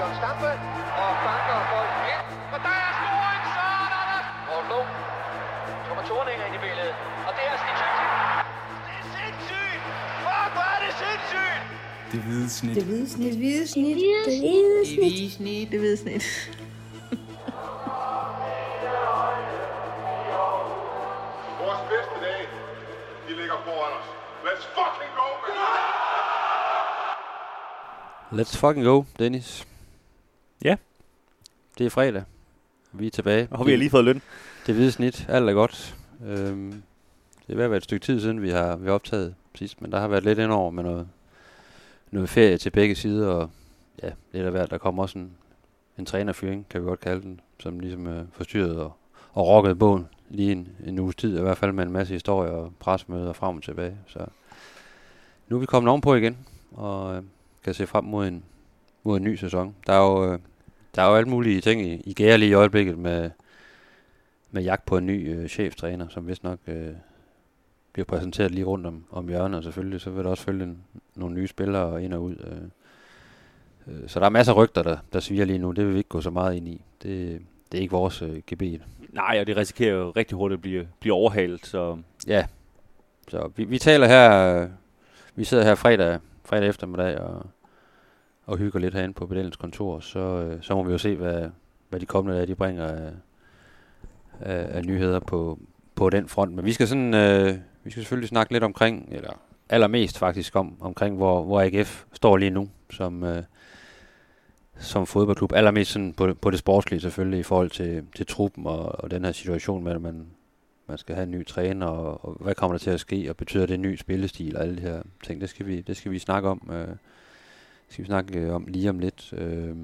John Stampe og banker bold ind. Og der er scoring, Søren Anders! Morten Lund. Thomas Thorning ind i billedet. Og det er Stig Tøjsen. Det er sindssygt! Fuck, hvor er det sindssygt! Det hvide snit. Det hvide snit. Det hvide snit. Det hvide snit. hvide snit. Det hvide snit. Vores bedste dage, de ligger foran os. Let's fucking go, man! Let's fucking go, Dennis. Det er fredag. Vi er tilbage. Og vi har lige fået løn. Det hvide snit. Alt er godt. Øhm, det er ved at være et stykke tid siden, vi har, vi har optaget sidst, men der har været lidt indover med noget, noget ferie til begge sider, og ja, lidt af hvert. Der kommer også en, en trænerfyring, kan vi godt kalde den, som ligesom øh, forstyrrede og, og rockede bogen lige en, en uges tid, i hvert fald med en masse historier og presmøder frem og tilbage. Så nu er vi kommet ovenpå igen, og øh, kan se frem mod en, mod en ny sæson. Der er jo, øh, der er jo alle mulige ting i, i gære lige i øjeblikket med, med jagt på en ny øh, cheftræner, som vist nok øh, bliver præsenteret lige rundt om, om hjørnet, og selvfølgelig så vil der også følge en, nogle nye spillere ind og ud. Øh. Øh, så der er masser af rygter, der, der sviger lige nu. Det vil vi ikke gå så meget ind i. Det, det er ikke vores øh, gebet. Nej, og det risikerer jo rigtig hurtigt at blive, blive overhalet, så Ja, så vi, vi taler her, øh, vi sidder her fredag, fredag eftermiddag og, og hygger lidt herinde på Pedellens kontor, så, øh, så må vi jo se, hvad, hvad de kommende dage de bringer af, af, af nyheder på, på den front. Men vi skal sådan, øh, vi skal selvfølgelig snakke lidt omkring, eller allermest faktisk om, omkring, hvor, hvor AGF står lige nu, som, øh, som fodboldklub. Allermest sådan på, på det sportslige selvfølgelig, i forhold til, til truppen og, og den her situation med, at man, man skal have en ny træner, og, og hvad kommer der til at ske, og betyder det en ny spillestil og alle de her ting. Det skal vi, det skal vi snakke om. Øh, skal vi snakke øh, om lige om lidt. Øh,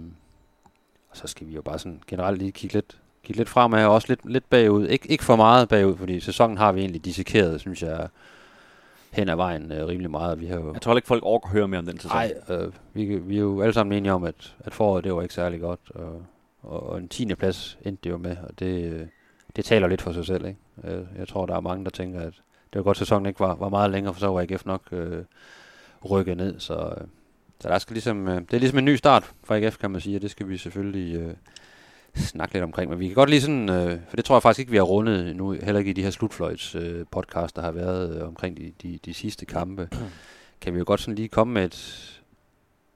og så skal vi jo bare sådan generelt lige kigge lidt, kigge lidt fremad, og også lidt, lidt bagud. Ik- ikke for meget bagud, fordi sæsonen har vi egentlig dissekeret, synes jeg, hen ad vejen øh, rimelig meget. Vi har jo, jeg tror ikke, folk orker høre mere om den sæson. Nej, øh, vi, vi er jo alle sammen enige om, at, at foråret det var ikke særlig godt, og, og, og en 10. plads endte det jo med, og det, øh, det taler lidt for sig selv. Ikke? Øh, jeg tror, der er mange, der tænker, at det var godt, at sæsonen ikke var, var meget længere, for så var AGF nok øh, rykket ned, så, øh, så der skal ligesom, øh, det er ligesom en ny start for AGF, kan man sige, og det skal vi selvfølgelig øh, snakke lidt omkring. Men vi kan godt lige sådan, øh, for det tror jeg faktisk ikke, vi har rundet nu, heller ikke i de her slutfløjts øh, podcast, der har været øh, omkring de, de, de sidste kampe, kan vi jo godt sådan lige komme med et,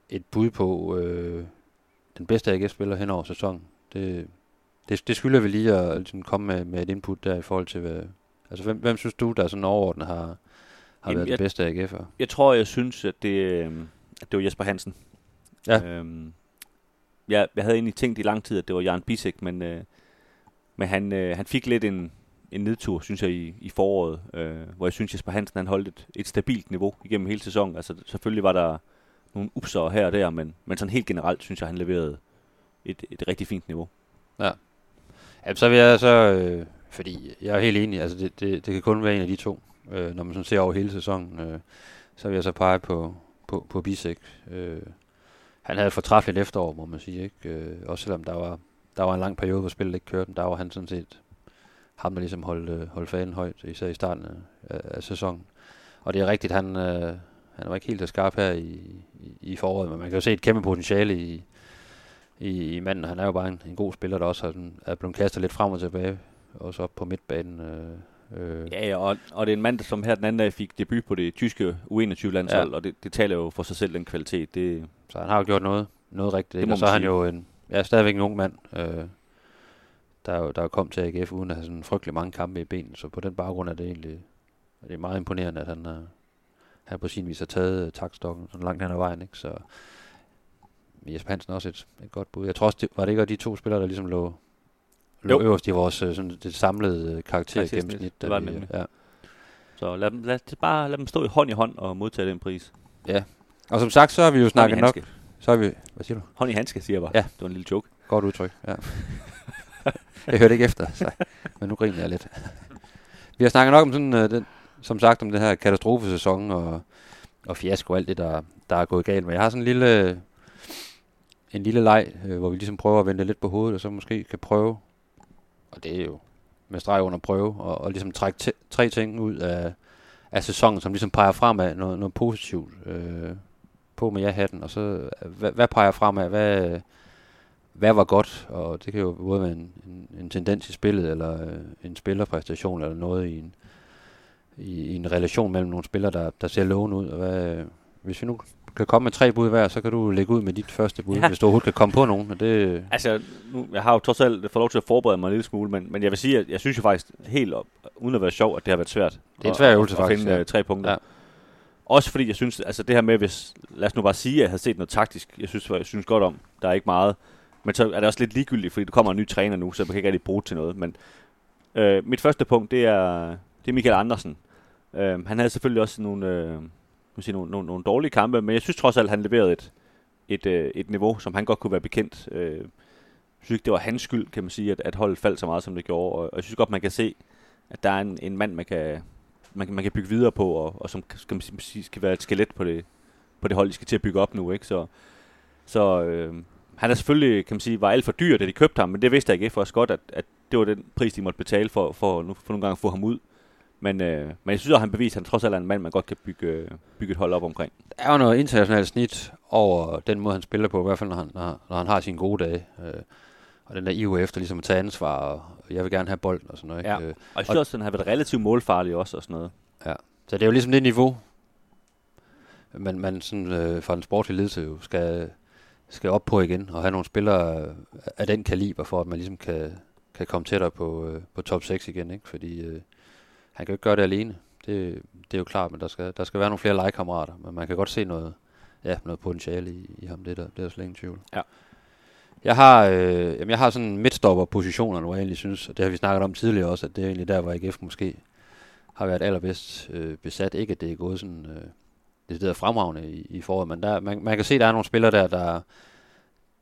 et bud på øh, den bedste AGF-spiller hen over sæsonen. Det, det, det skylder vi lige at ligesom komme med, med et input der i forhold til, hvad, altså hvem, hvem synes du, der sådan overordnet har, har Jamen, været jeg- den bedste AGF'er? Jeg tror, jeg synes, at det, øh, at det var Jesper Hansen. Ja. Øhm, jeg, jeg havde egentlig tænkt i lang tid, at det var Jan Bisek, men, øh, men han, øh, han fik lidt en, en nedtur, synes jeg, i, i foråret, øh, hvor jeg synes, Jesper Hansen han holdt et, et stabilt niveau igennem hele sæsonen. Altså, selvfølgelig var der nogle upser her og der, men, men sådan helt generelt synes jeg, han leverede et, et rigtig fint niveau. Ja, så vil jeg så, øh, fordi jeg er helt enig, altså det, det, det kan kun være en af de to, øh, når man sådan ser over hele sæsonen, øh, så vil jeg så pege på, på, på Bisek. Øh, han havde et fortræffeligt efterår, må man sige, ikke? Øh, også selvom der var, der var en lang periode, hvor spillet ikke kørte, der var han sådan set ham, der ligesom holdt, øh, holdt fanen højt, især i starten af, af sæsonen. Og det er rigtigt, han, øh, han var ikke helt så skarp her i, i, i foråret, men man kan jo se et kæmpe potentiale i, i, i manden. Han er jo bare en, en god spiller, der også har, er blevet kastet lidt frem og tilbage, også op på midtbanen. Øh, øh. Ja, ja og, og det er en mand, som her den anden dag fik debut på det tyske U21-landshold, Ja. og det, det taler jo for sig selv, den kvalitet. Det, Så han har jo gjort noget, noget rigtigt. Det Og så er han jo en, ja, stadigvæk en ung mand, øh, der, er jo, der er kommet til AGF uden at have sådan frygtelig mange kampe i benene. Så på den baggrund er det egentlig det er meget imponerende, at han, er, han på sin vis har taget øh, taktstokken sådan langt hen ad vejen. Ikke? Så Jesper Hansen er også et, et godt bud. Jeg tror også, det, var det ikke de to spillere, der ligesom lå, lå Jo. øverst i vores øh, sådan, det samlede øh, karaktergennemsnit. det var det nemlig. ja. så lad dem, lad, bare lad dem stå i hånd i hånd og modtage den pris. ja. Og som sagt, så har vi jo snakket nok. Så har vi, hvad siger du? Hånd i handske, siger jeg bare. Ja. Det var en lille joke. Godt udtryk, ja. jeg hørte ikke efter, så, men nu griner jeg lidt. Vi har snakket nok om sådan, uh, den, som sagt, om den her katastrofesæson og, og fiasko og alt det, der, der er gået galt. Men jeg har sådan en lille, en lille leg, øh, hvor vi ligesom prøver at vende lidt på hovedet, og så måske kan prøve, og det er jo med streg under prøve, og, og ligesom trække t- tre ting ud af, af sæsonen, som ligesom peger fremad. Noget, noget positivt øh, på med ja-hatten, og så, hvad, hvad peger fremad, hvad, hvad var godt, og det kan jo både være en, en, en tendens i spillet, eller øh, en spillerpræstation, eller noget i en, i, i en relation mellem nogle spillere, der, der ser lovende ud. Og hvad, øh, hvis vi nu kan komme med tre bud hver, så kan du lægge ud med dit første bud, Ja. hvis du overhovedet kan komme på nogen. Og det, Altså, nu, jeg har jo trods alt fået lov til at forberede mig en lille smule, men, men jeg vil sige, at jeg synes jo faktisk helt op, uden at være sjov, at det har været svært. Det er en svær at- øvelse, at, faktisk, finde ja. øh, tre punkter. Ja. Også fordi jeg synes, altså det her med, hvis, lad os nu bare sige, at jeg havde set noget taktisk, jeg synes, jeg synes godt om, der er ikke meget, men så er det også lidt ligegyldigt, fordi der kommer en ny træner nu, så jeg kan ikke rigtig bruge til noget. Men øh, mit første punkt, det er, det er Michael Andersen. Øh, han havde selvfølgelig også nogle, øh, man sige, nogle, nogle, nogle dårlige kampe, men jeg synes trods alt, han leverede et, et, øh, et niveau, som han godt kunne være bekendt. Øh, jeg synes ikke, det var hans skyld, kan man sige, at, at holdet faldt så meget, som det gjorde. Og, og jeg synes godt, man kan se, at der er en, en mand, man kan, man, man kan bygge videre på, og, og som skal, man sige, skal være et skelet på det, på det hold, de skal til at bygge op nu. Ikke? Så, så øh, han er selvfølgelig, kan man sige, var alt for dyr, da de købte ham, men det vidste jeg ikke for os godt, at, at det var den pris, de måtte betale for, for, nu, for nogle gange at få ham ud. Men, øh, men jeg synes, at han beviser, at han trods alt er en mand, man godt kan bygge, bygge et hold op omkring. der er jo noget internationalt snit over den måde, han spiller på, i hvert fald når han, når, når han har sine gode dage. Øh, og den der iver efter ligesom at tage ansvar, og jeg vil gerne have bolden og sådan noget. Ikke? Ja. Øh, Og jeg synes også, at han har været relativt målfarlig også og sådan noget. Så det er jo ligesom det niveau, man, man sådan, øh, fra en sportlig ledelse jo skal, skal op på igen, og have nogle spillere af den kaliber, for at man ligesom kan, kan komme tættere på, øh, på top 6 igen. Ikke? Fordi øh, han kan jo ikke gøre det alene. Det, det er jo klart, men der skal, der skal være nogle flere legekammerater. Men man kan godt se noget, ja, noget potentiale i, i ham. Det er der, det er der slet ingen tvivl. Ja. Jeg har, øh, jamen jeg har sådan midtstopper-positioner nu, jeg egentlig synes, og det har vi snakket om tidligere også, at det er egentlig der, hvor AGF måske har været allerbedst øh, besat. Ikke at det er gået sådan øh, det er fremragende i, i foråret, men der, man, man kan se, at der er nogle spillere der, der,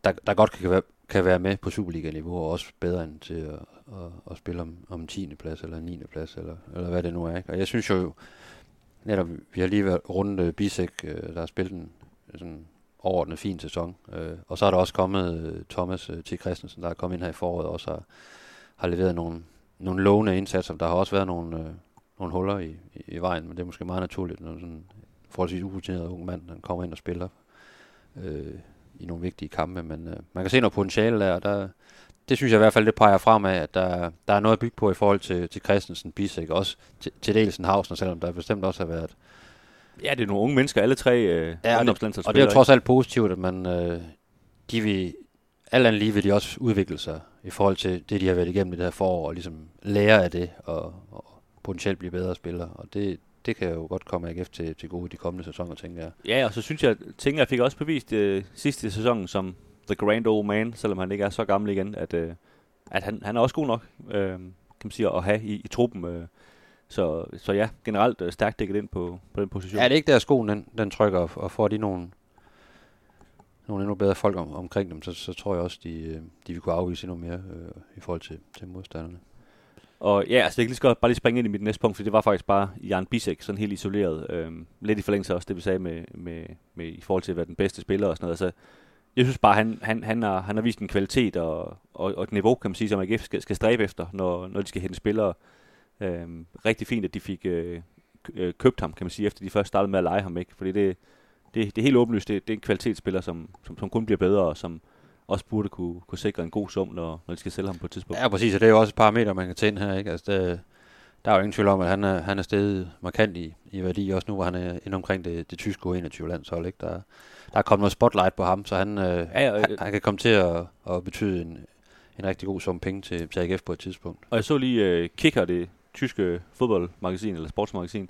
der, der godt kan være, kan være med på Superliga-niveau, og også bedre end til at, og, og spille om, om 10. plads, eller 9. plads, eller, eller hvad det nu er. Ikke? Og jeg synes jo, netop, vi har lige været rundt uh, Bisek, øh, der har spillet en sådan overordnet fin sæson. Øh, og så er der også kommet øh, Thomas øh, T. Christensen, der er kommet ind her i foråret, og også har, har leveret nogle, nogle lovende indsatser. Der har også været nogle, øh, nogle huller i, i, i vejen, men det er måske meget naturligt, når sådan en forholdsvis urutineret ung mand, han kommer ind og spiller øh, i nogle vigtige kampe. Men øh, man kan se noget potentiale der, og der, det synes jeg i hvert fald, det peger fremad, at der, der er noget at bygge på i forhold til, til Christensen, Bisek, også til, til Delsen Havsner, selvom der bestemt også har været Ja, det er nogle unge mennesker, alle tre øh, Ja, og det, og det er jo trods alt positivt, at man, øh, de vil, alt andet lige vil de også udvikle sig i forhold til det, de har været igennem i det her forår, og ligesom lære af det, og, og potentielt blive bedre spillere. Og det, det kan jo godt komme AGF til, til gode i de kommende sæsoner, tænker jeg. Ja, og så synes jeg, tænker jeg fik også bevist øh, sidste sæson som The Grand Old Man, selvom han ikke er så gammel igen, at, øh, at han, han er også god nok, øh, kan man sige, at have i, i truppen. Øh. Så, så ja, generelt øh, stærkt dækket ind på, på den position. Er det ikke der skoen, den, den trykker, og, og får de nogle, nogle endnu bedre folk om, omkring dem, så, så tror jeg også, de, øh, de vil kunne afvise endnu mere øh, i forhold til, til modstanderne. Og ja, altså jeg kan lige så godt bare lige springe ind i mit næste punkt, for det var faktisk bare Jan Bisek, sådan helt isoleret. Øhm, lidt i forlængelse også det, vi sagde med, med, med, i forhold til at være den bedste spiller og sådan noget. Altså, jeg synes bare, han, han, han, har, han har vist en kvalitet og, og, og et niveau, kan man sige, som AGF skal, skal stræbe efter, når, når de skal hente spillere. Øhm, rigtig fint, at de fik øh, øh, købt ham, kan man sige, efter de først startede med at lege ham, ikke? Fordi det, det, det er helt åbenlyst, det, det er en kvalitetsspiller, som, som, som kun bliver bedre, og som også burde kunne, kunne sikre en god sum, når, når de skal sælge ham på et tidspunkt. Ja, præcis, og det er jo også et parameter, man kan tage ind her, ikke? Altså, det, der er jo ingen tvivl om, at han er, han er steget markant i, i værdi, også nu, hvor han er inde omkring det, det tyske U21-landshold, ikke? Der, der er kommet noget spotlight på ham, så han, øh, Ja, og- han, han kan komme til at, at betyde en, en rigtig god sum penge til, til AGF på et tidspunkt. Og jeg så lige uh, Kicker, det tyske fodboldmagasin, eller sportsmagasin,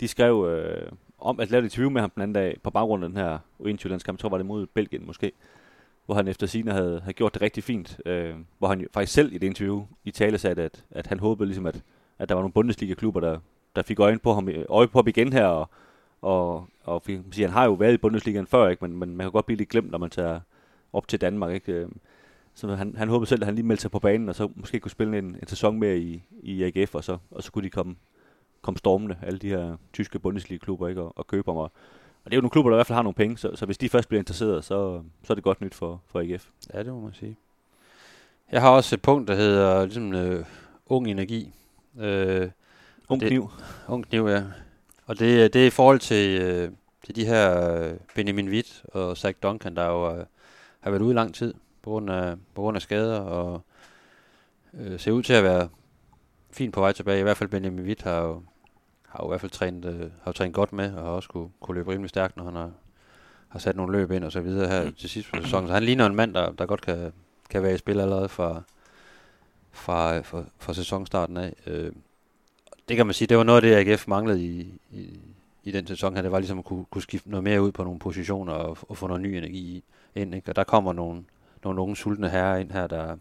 de skrev uh, om at lave et interview med ham den anden dag, på baggrund af den her U21-landskamp, jeg tror var det mod Belgien måske, hvor han efter sine havde, havde gjort det rigtig fint, uh, hvor han faktisk selv i det interview i tale sagde, at, at han håbede ligesom, at, at der var nogle Bundesliga-klubber, der, der fik øje på ham, øje på ham igen her, og, og, og siger, han har jo været i Bundesligaen før, ikke? Men, men man kan godt blive lidt glemt, når man tager op til Danmark. Ikke? Øh, Så han, han håbede selv, at han lige meldte sig på banen, og så måske kunne spille en, en sæson mere i, i AGF, og så, og så kunne de komme, komme stormende, alle de her tyske Bundesliga-klubber, ikke? Og, og købe ham. Og, og det er jo nogle klubber, der i hvert fald har nogle penge, så, så hvis de først bliver interesseret, så, så er det godt nyt for, for AGF. Ja, det må man sige. Jeg har også et punkt, der hedder ligesom, øh, ung energi. Øh, Ung Det- kniv. Ung kniv, ja. Og det, det er i forhold til, øh, til de her øh, Benjamin Witt og Zach Duncan, der jo øh, har været ude i lang tid. på grund af, på grund af skader, og øh, ser ud til at være fint på vej tilbage. I hvert fald Benjamin Witt har jo, har jo i hvert fald trænet, øh, har trænet godt med, og har også kunne, kunne løbe rimelig stærkt, når han har, har sat nogle løb ind og så videre her til sidst på sæsonen. Så han ligner en mand, der, der godt kan, kan være i spil allerede fra, fra, fra, fra sæsonstarten af. Øh, det kan man sige, det var noget af det, AGF manglede i, i, i den sæson her. Det var ligesom at kunne, kunne skifte noget mere ud på nogle positioner og, og få noget ny energi ind. Ikke? Og der kommer nogle, nogle unge sultne herrer ind her, der,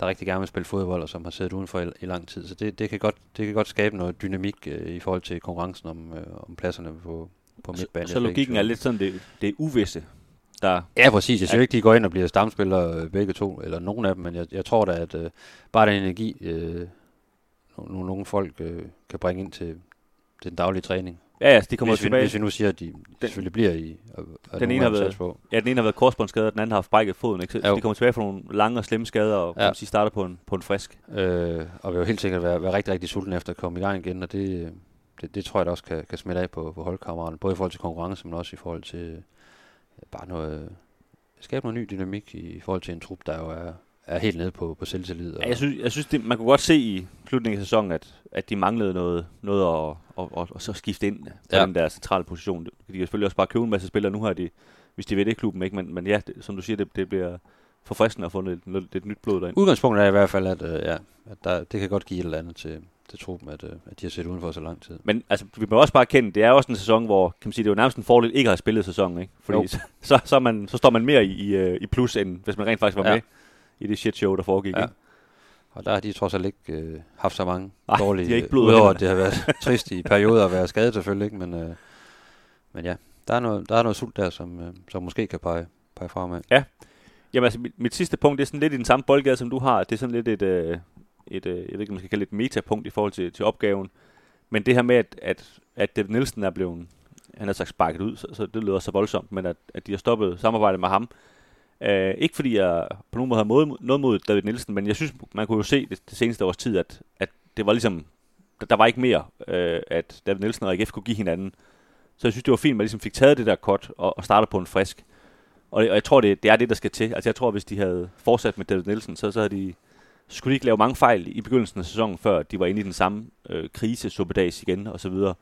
der rigtig gerne vil spille fodbold, og som har siddet udenfor i, i lang tid. Så det, det, kan, godt, det kan godt skabe noget dynamik øh, i forhold til konkurrencen om, øh, om pladserne på, på midtbanen. Så, så logikken er lidt sådan, det, det er uvisse, der... Ja, præcis. Jeg synes ikke, de går ind og bliver stamspillere øh, begge to, eller nogen af dem, men jeg, jeg tror da, at øh, bare den energi, øh, nogle, nogle folk øh, kan bringe ind til, til den daglige træning. Ja, ja, de kommer hvis, tilbage. Vi, hvis vi nu siger, at de den, selvfølgelig bliver i... Og, den ene har været, på. Ja, den ene har været korsbåndsskadet, og den anden har haft brækket foden. Ikke? Så jo. de kommer tilbage fra nogle lange og slemme skader, og ja. sige, starter på en, på en frisk. Øh, og vil jo helt sikkert være, være rigtig, rigtig sulten efter at komme i gang igen, og det, det, det tror jeg da også kan, kan smitte af på, på holdkammeraterne, både i forhold til konkurrence, men også i forhold til ja, bare noget, skabe noget ny dynamik i, i forhold til en trup, der jo er, er helt nede på, på selvtillid. Og ja, jeg synes, jeg synes det, man kunne godt se i slutningen af sæsonen, at, at de manglede noget, noget at, at, at, at, så skifte ind på ja. den der centrale position. De kan selvfølgelig også bare købe en masse spillere. Nu har de, hvis de ved det klubben, ikke? Men, men ja, det, som du siger, det, det bliver forfriskende at få lidt, lidt, lidt nyt blod derind. Udgangspunktet er i hvert fald, at, øh, ja, at der, det kan godt give et eller andet til, til truppen, at, øh, at de har set udenfor så lang tid. Men altså, vi må også bare kende, det er også en sæson, hvor kan man sige, det er jo nærmest en fordel ikke at have spillet sæsonen, ikke? Fordi så, så, så, man, så står man mere i, i, øh, i plus, end hvis man rent faktisk var ja. med i det shit show, der foregik. Ja. Ikke? Og der har de trods alt ikke øh, haft så mange Ej, dårlige, de har ikke blod udover at det har været trist i perioder at være skadet selvfølgelig, ikke? Men, øh, men ja, der er noget, der er noget sult der, som, øh, som måske kan pege, pege fremad. Ja, Jamen altså, mit, mit sidste punkt, det er sådan lidt i den samme boldgade, som du har. Det er sådan lidt et, øh, et øh, jeg ved ikke, om man skal kalde det et metapunkt i forhold til, til opgaven. Men det her med, at, at, at David Nielsen er blevet, han har sagt sparket ud, så, så det lyder så voldsomt, men at, at de har stoppet samarbejdet med ham. Øh, ikke fordi jeg på nogen måde har mod, noget mod David Nielsen, men jeg synes, man kunne jo se det, det seneste års tid, at, at det var ligesom, der, der var ikke mere, øh, at David Nielsen og AGF kunne give hinanden. Så jeg synes, det var fint, at man ligesom fik taget det der kort og, og startet på en frisk. Og, og jeg tror, det, det er det, der skal til. Altså jeg tror, hvis de havde fortsat med David Nielsen, så, så havde de, så skulle de ikke lave mange fejl i begyndelsen af sæsonen, før de var inde i den samme øh, krise, suppedags igen og så videre.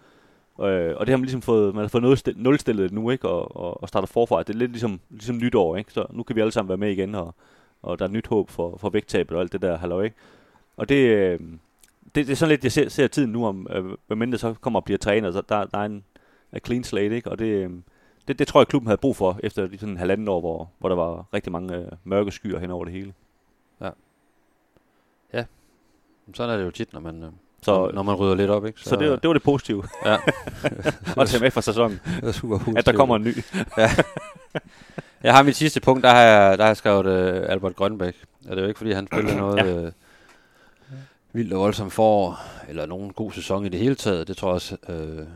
Øh, og det har man ligesom fået, man har fået nulstillet nu, ikke? Og, og, og starter forfra. Det er lidt ligesom, ligesom nytår, ikke? Så nu kan vi alle sammen være med igen, og, og der er nyt håb for, for vægttabet og alt det der halløj, ikke? Og det, øh, det, det er sådan lidt, jeg ser, ser tiden nu, om øh, hvem mindre så kommer og bliver træner, så der, der er en, en clean slate, ikke? Og det, øh, det, det tror jeg, klubben havde brug for, efter de sådan en halvanden år, hvor, hvor der var rigtig mange øh, mørke skyer hen over det hele. Ja. Ja. Sådan er det jo tit, når man, øh, så, når man rydder lidt op, ikke? Så, så det, var, det var det positive. Ja. og tage med fra sæsonen. Det var super positivt. At der kommer en ny. ja. Jeg har mit sidste punkt, der har jeg, der har jeg skrevet uh, Albert Grønbæk. Og det er jo ikke, fordi han spiller noget ja. uh, vildt og voldsomt for eller nogen god sæson i det hele taget. Det tror jeg også, uh,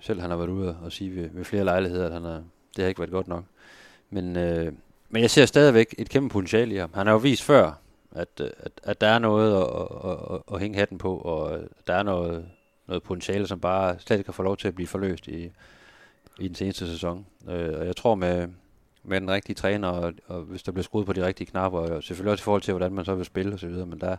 selv han har været ude og sige ved, ved flere lejligheder, at han er, det har ikke været godt nok. Men, øh, men jeg ser stadigvæk et kæmpe potentiale i ham. Han har jo vist før, at, at, at der er noget at, at, at, at hænge hatten på, og der er noget, noget potentiale, som bare slet ikke kan få lov til at blive forløst i, i den seneste sæson. Øh, og jeg tror med, med den rigtige træner, og, og hvis der bliver skruet på de rigtige knapper, og selvfølgelig også i forhold til, hvordan man så vil spille osv., men der,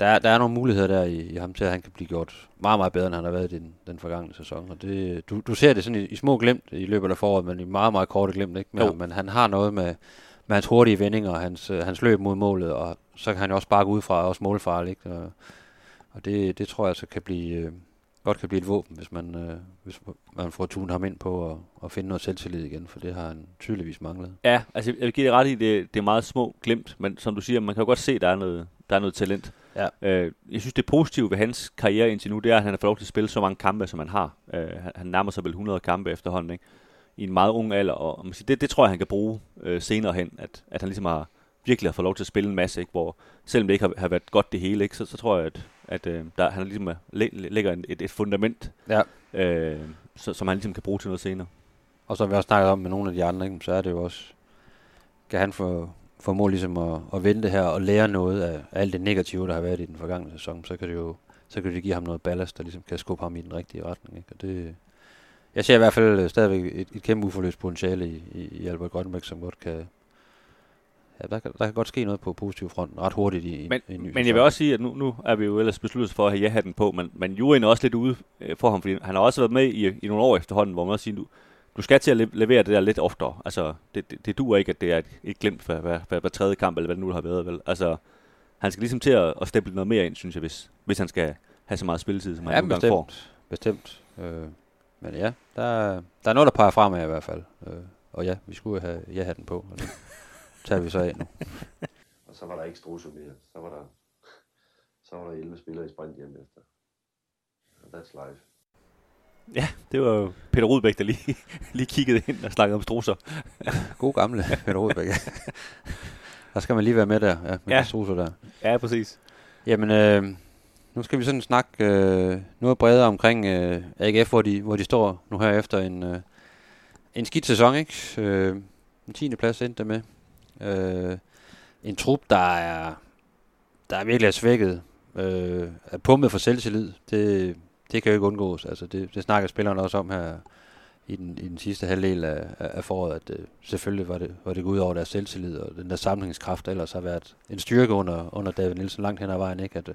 der, der er nogle muligheder der i, i ham til, at han kan blive gjort meget, meget bedre, end han har været i den, den forgangne sæson. Og det, du, du ser det sådan i, i små glimt i løbet af foråret, men i meget, meget korte glimt. Ikke? Men, men han har noget med, med hans hurtige vendinger og hans, øh, hans løb mod målet, og så kan han jo også gå ud fra også målfarlig. Ikke? Og, og det, det tror jeg altså kan blive, øh, godt kan blive et våben, hvis man, øh, hvis man får tunet ham ind på at, at finde noget selvtillid igen, for det har han tydeligvis manglet. Ja, altså jeg vil give det ret i, det, det er meget små glimt, men som du siger, man kan jo godt se, der er noget, der er noget talent. Ja. Øh, jeg synes, det positive ved hans karriere indtil nu, det er, at han har fået lov til at spille så mange kampe, som han har. Øh, han, han nærmer sig vel 100 kampe efterhånden, ikke? I en meget ung alder. Og, og man siger, det, det tror jeg, han kan bruge øh, senere hen, at, at han ligesom har virkelig har fået lov til at spille en masse, ikke? hvor selvom det ikke har, har været godt det hele, ikke? Så, så tror jeg, at, at øh, der, han ligesom læ- lægger en, et, et fundament, ja. øh, så, som han ligesom kan bruge til noget senere. Og som vi også snakket om med nogle af de andre, ikke? så er det jo også, kan han få, formå ligesom at, at vente her og lære noget af, af alt det negative, der har været i den forgangne sæson, så kan det jo så kan det give ham noget ballast, der ligesom kan skubbe ham i den rigtige retning. Ikke? Og det, jeg ser i hvert fald stadigvæk et, et kæmpe uforløst potentiale i, i, i Albert Grønbæk, som godt kan, ja, der, kan, der kan godt ske noget på positiv front ret hurtigt i, Men, i en ny men jeg sæson. vil også sige, at nu, nu er vi jo ellers besluttet for at have ja-hatten på, men, men juryen er også lidt ude øh, for ham, fordi han har også været med i, i nogle år efterhånden, hvor man også siger, du, du skal til at le- levere det der lidt oftere. Altså, det, det, det duer ikke, at det er et, et glemt hver, hver, hver, hver tredje kamp, eller hvad det nu har været. Vel? Altså, han skal ligesom til at, at stemple noget mere ind, synes jeg, hvis, hvis han skal have så meget spilletid, som han Ja, nogle gange får. bestemt. Bestemt. Øh, men ja, der, der er noget, der peger fremad i hvert fald. Øh, og ja, vi skulle have ja-hatten på, og det tager vi så af nu. Og så var der ikke Strusse mere. Så var der, så var der 11 spillere i sprint hjem efter. And that's life. Ja, det var jo Peter Rudbæk, der lige, lige kiggede ind og snakkede om struser. God gamle Peter Rudbæk. der skal man lige være med der, ja, med Ja. ja. der. Ja, præcis. Jamen, øh, nu skal vi sådan snakke øh, noget bredere omkring øh, AGF, hvor de, hvor de står nu her efter en, øh, en skidt sæson, ikke? Øh, en 10. plads endte med. Øh, en trup, der er, der er virkelig er svækket, øh, er pumpet for selvtillid. Det, det kan jo ikke undgås. Altså, det, det snakker spillerne også om her i den, i den sidste halvdel af, af foråret, at øh, selvfølgelig var det, var det gået ud over deres selvtillid, og den der samlingskraft, ellers har været en styrke under, under David Nielsen langt hen ad vejen, ikke? At, øh,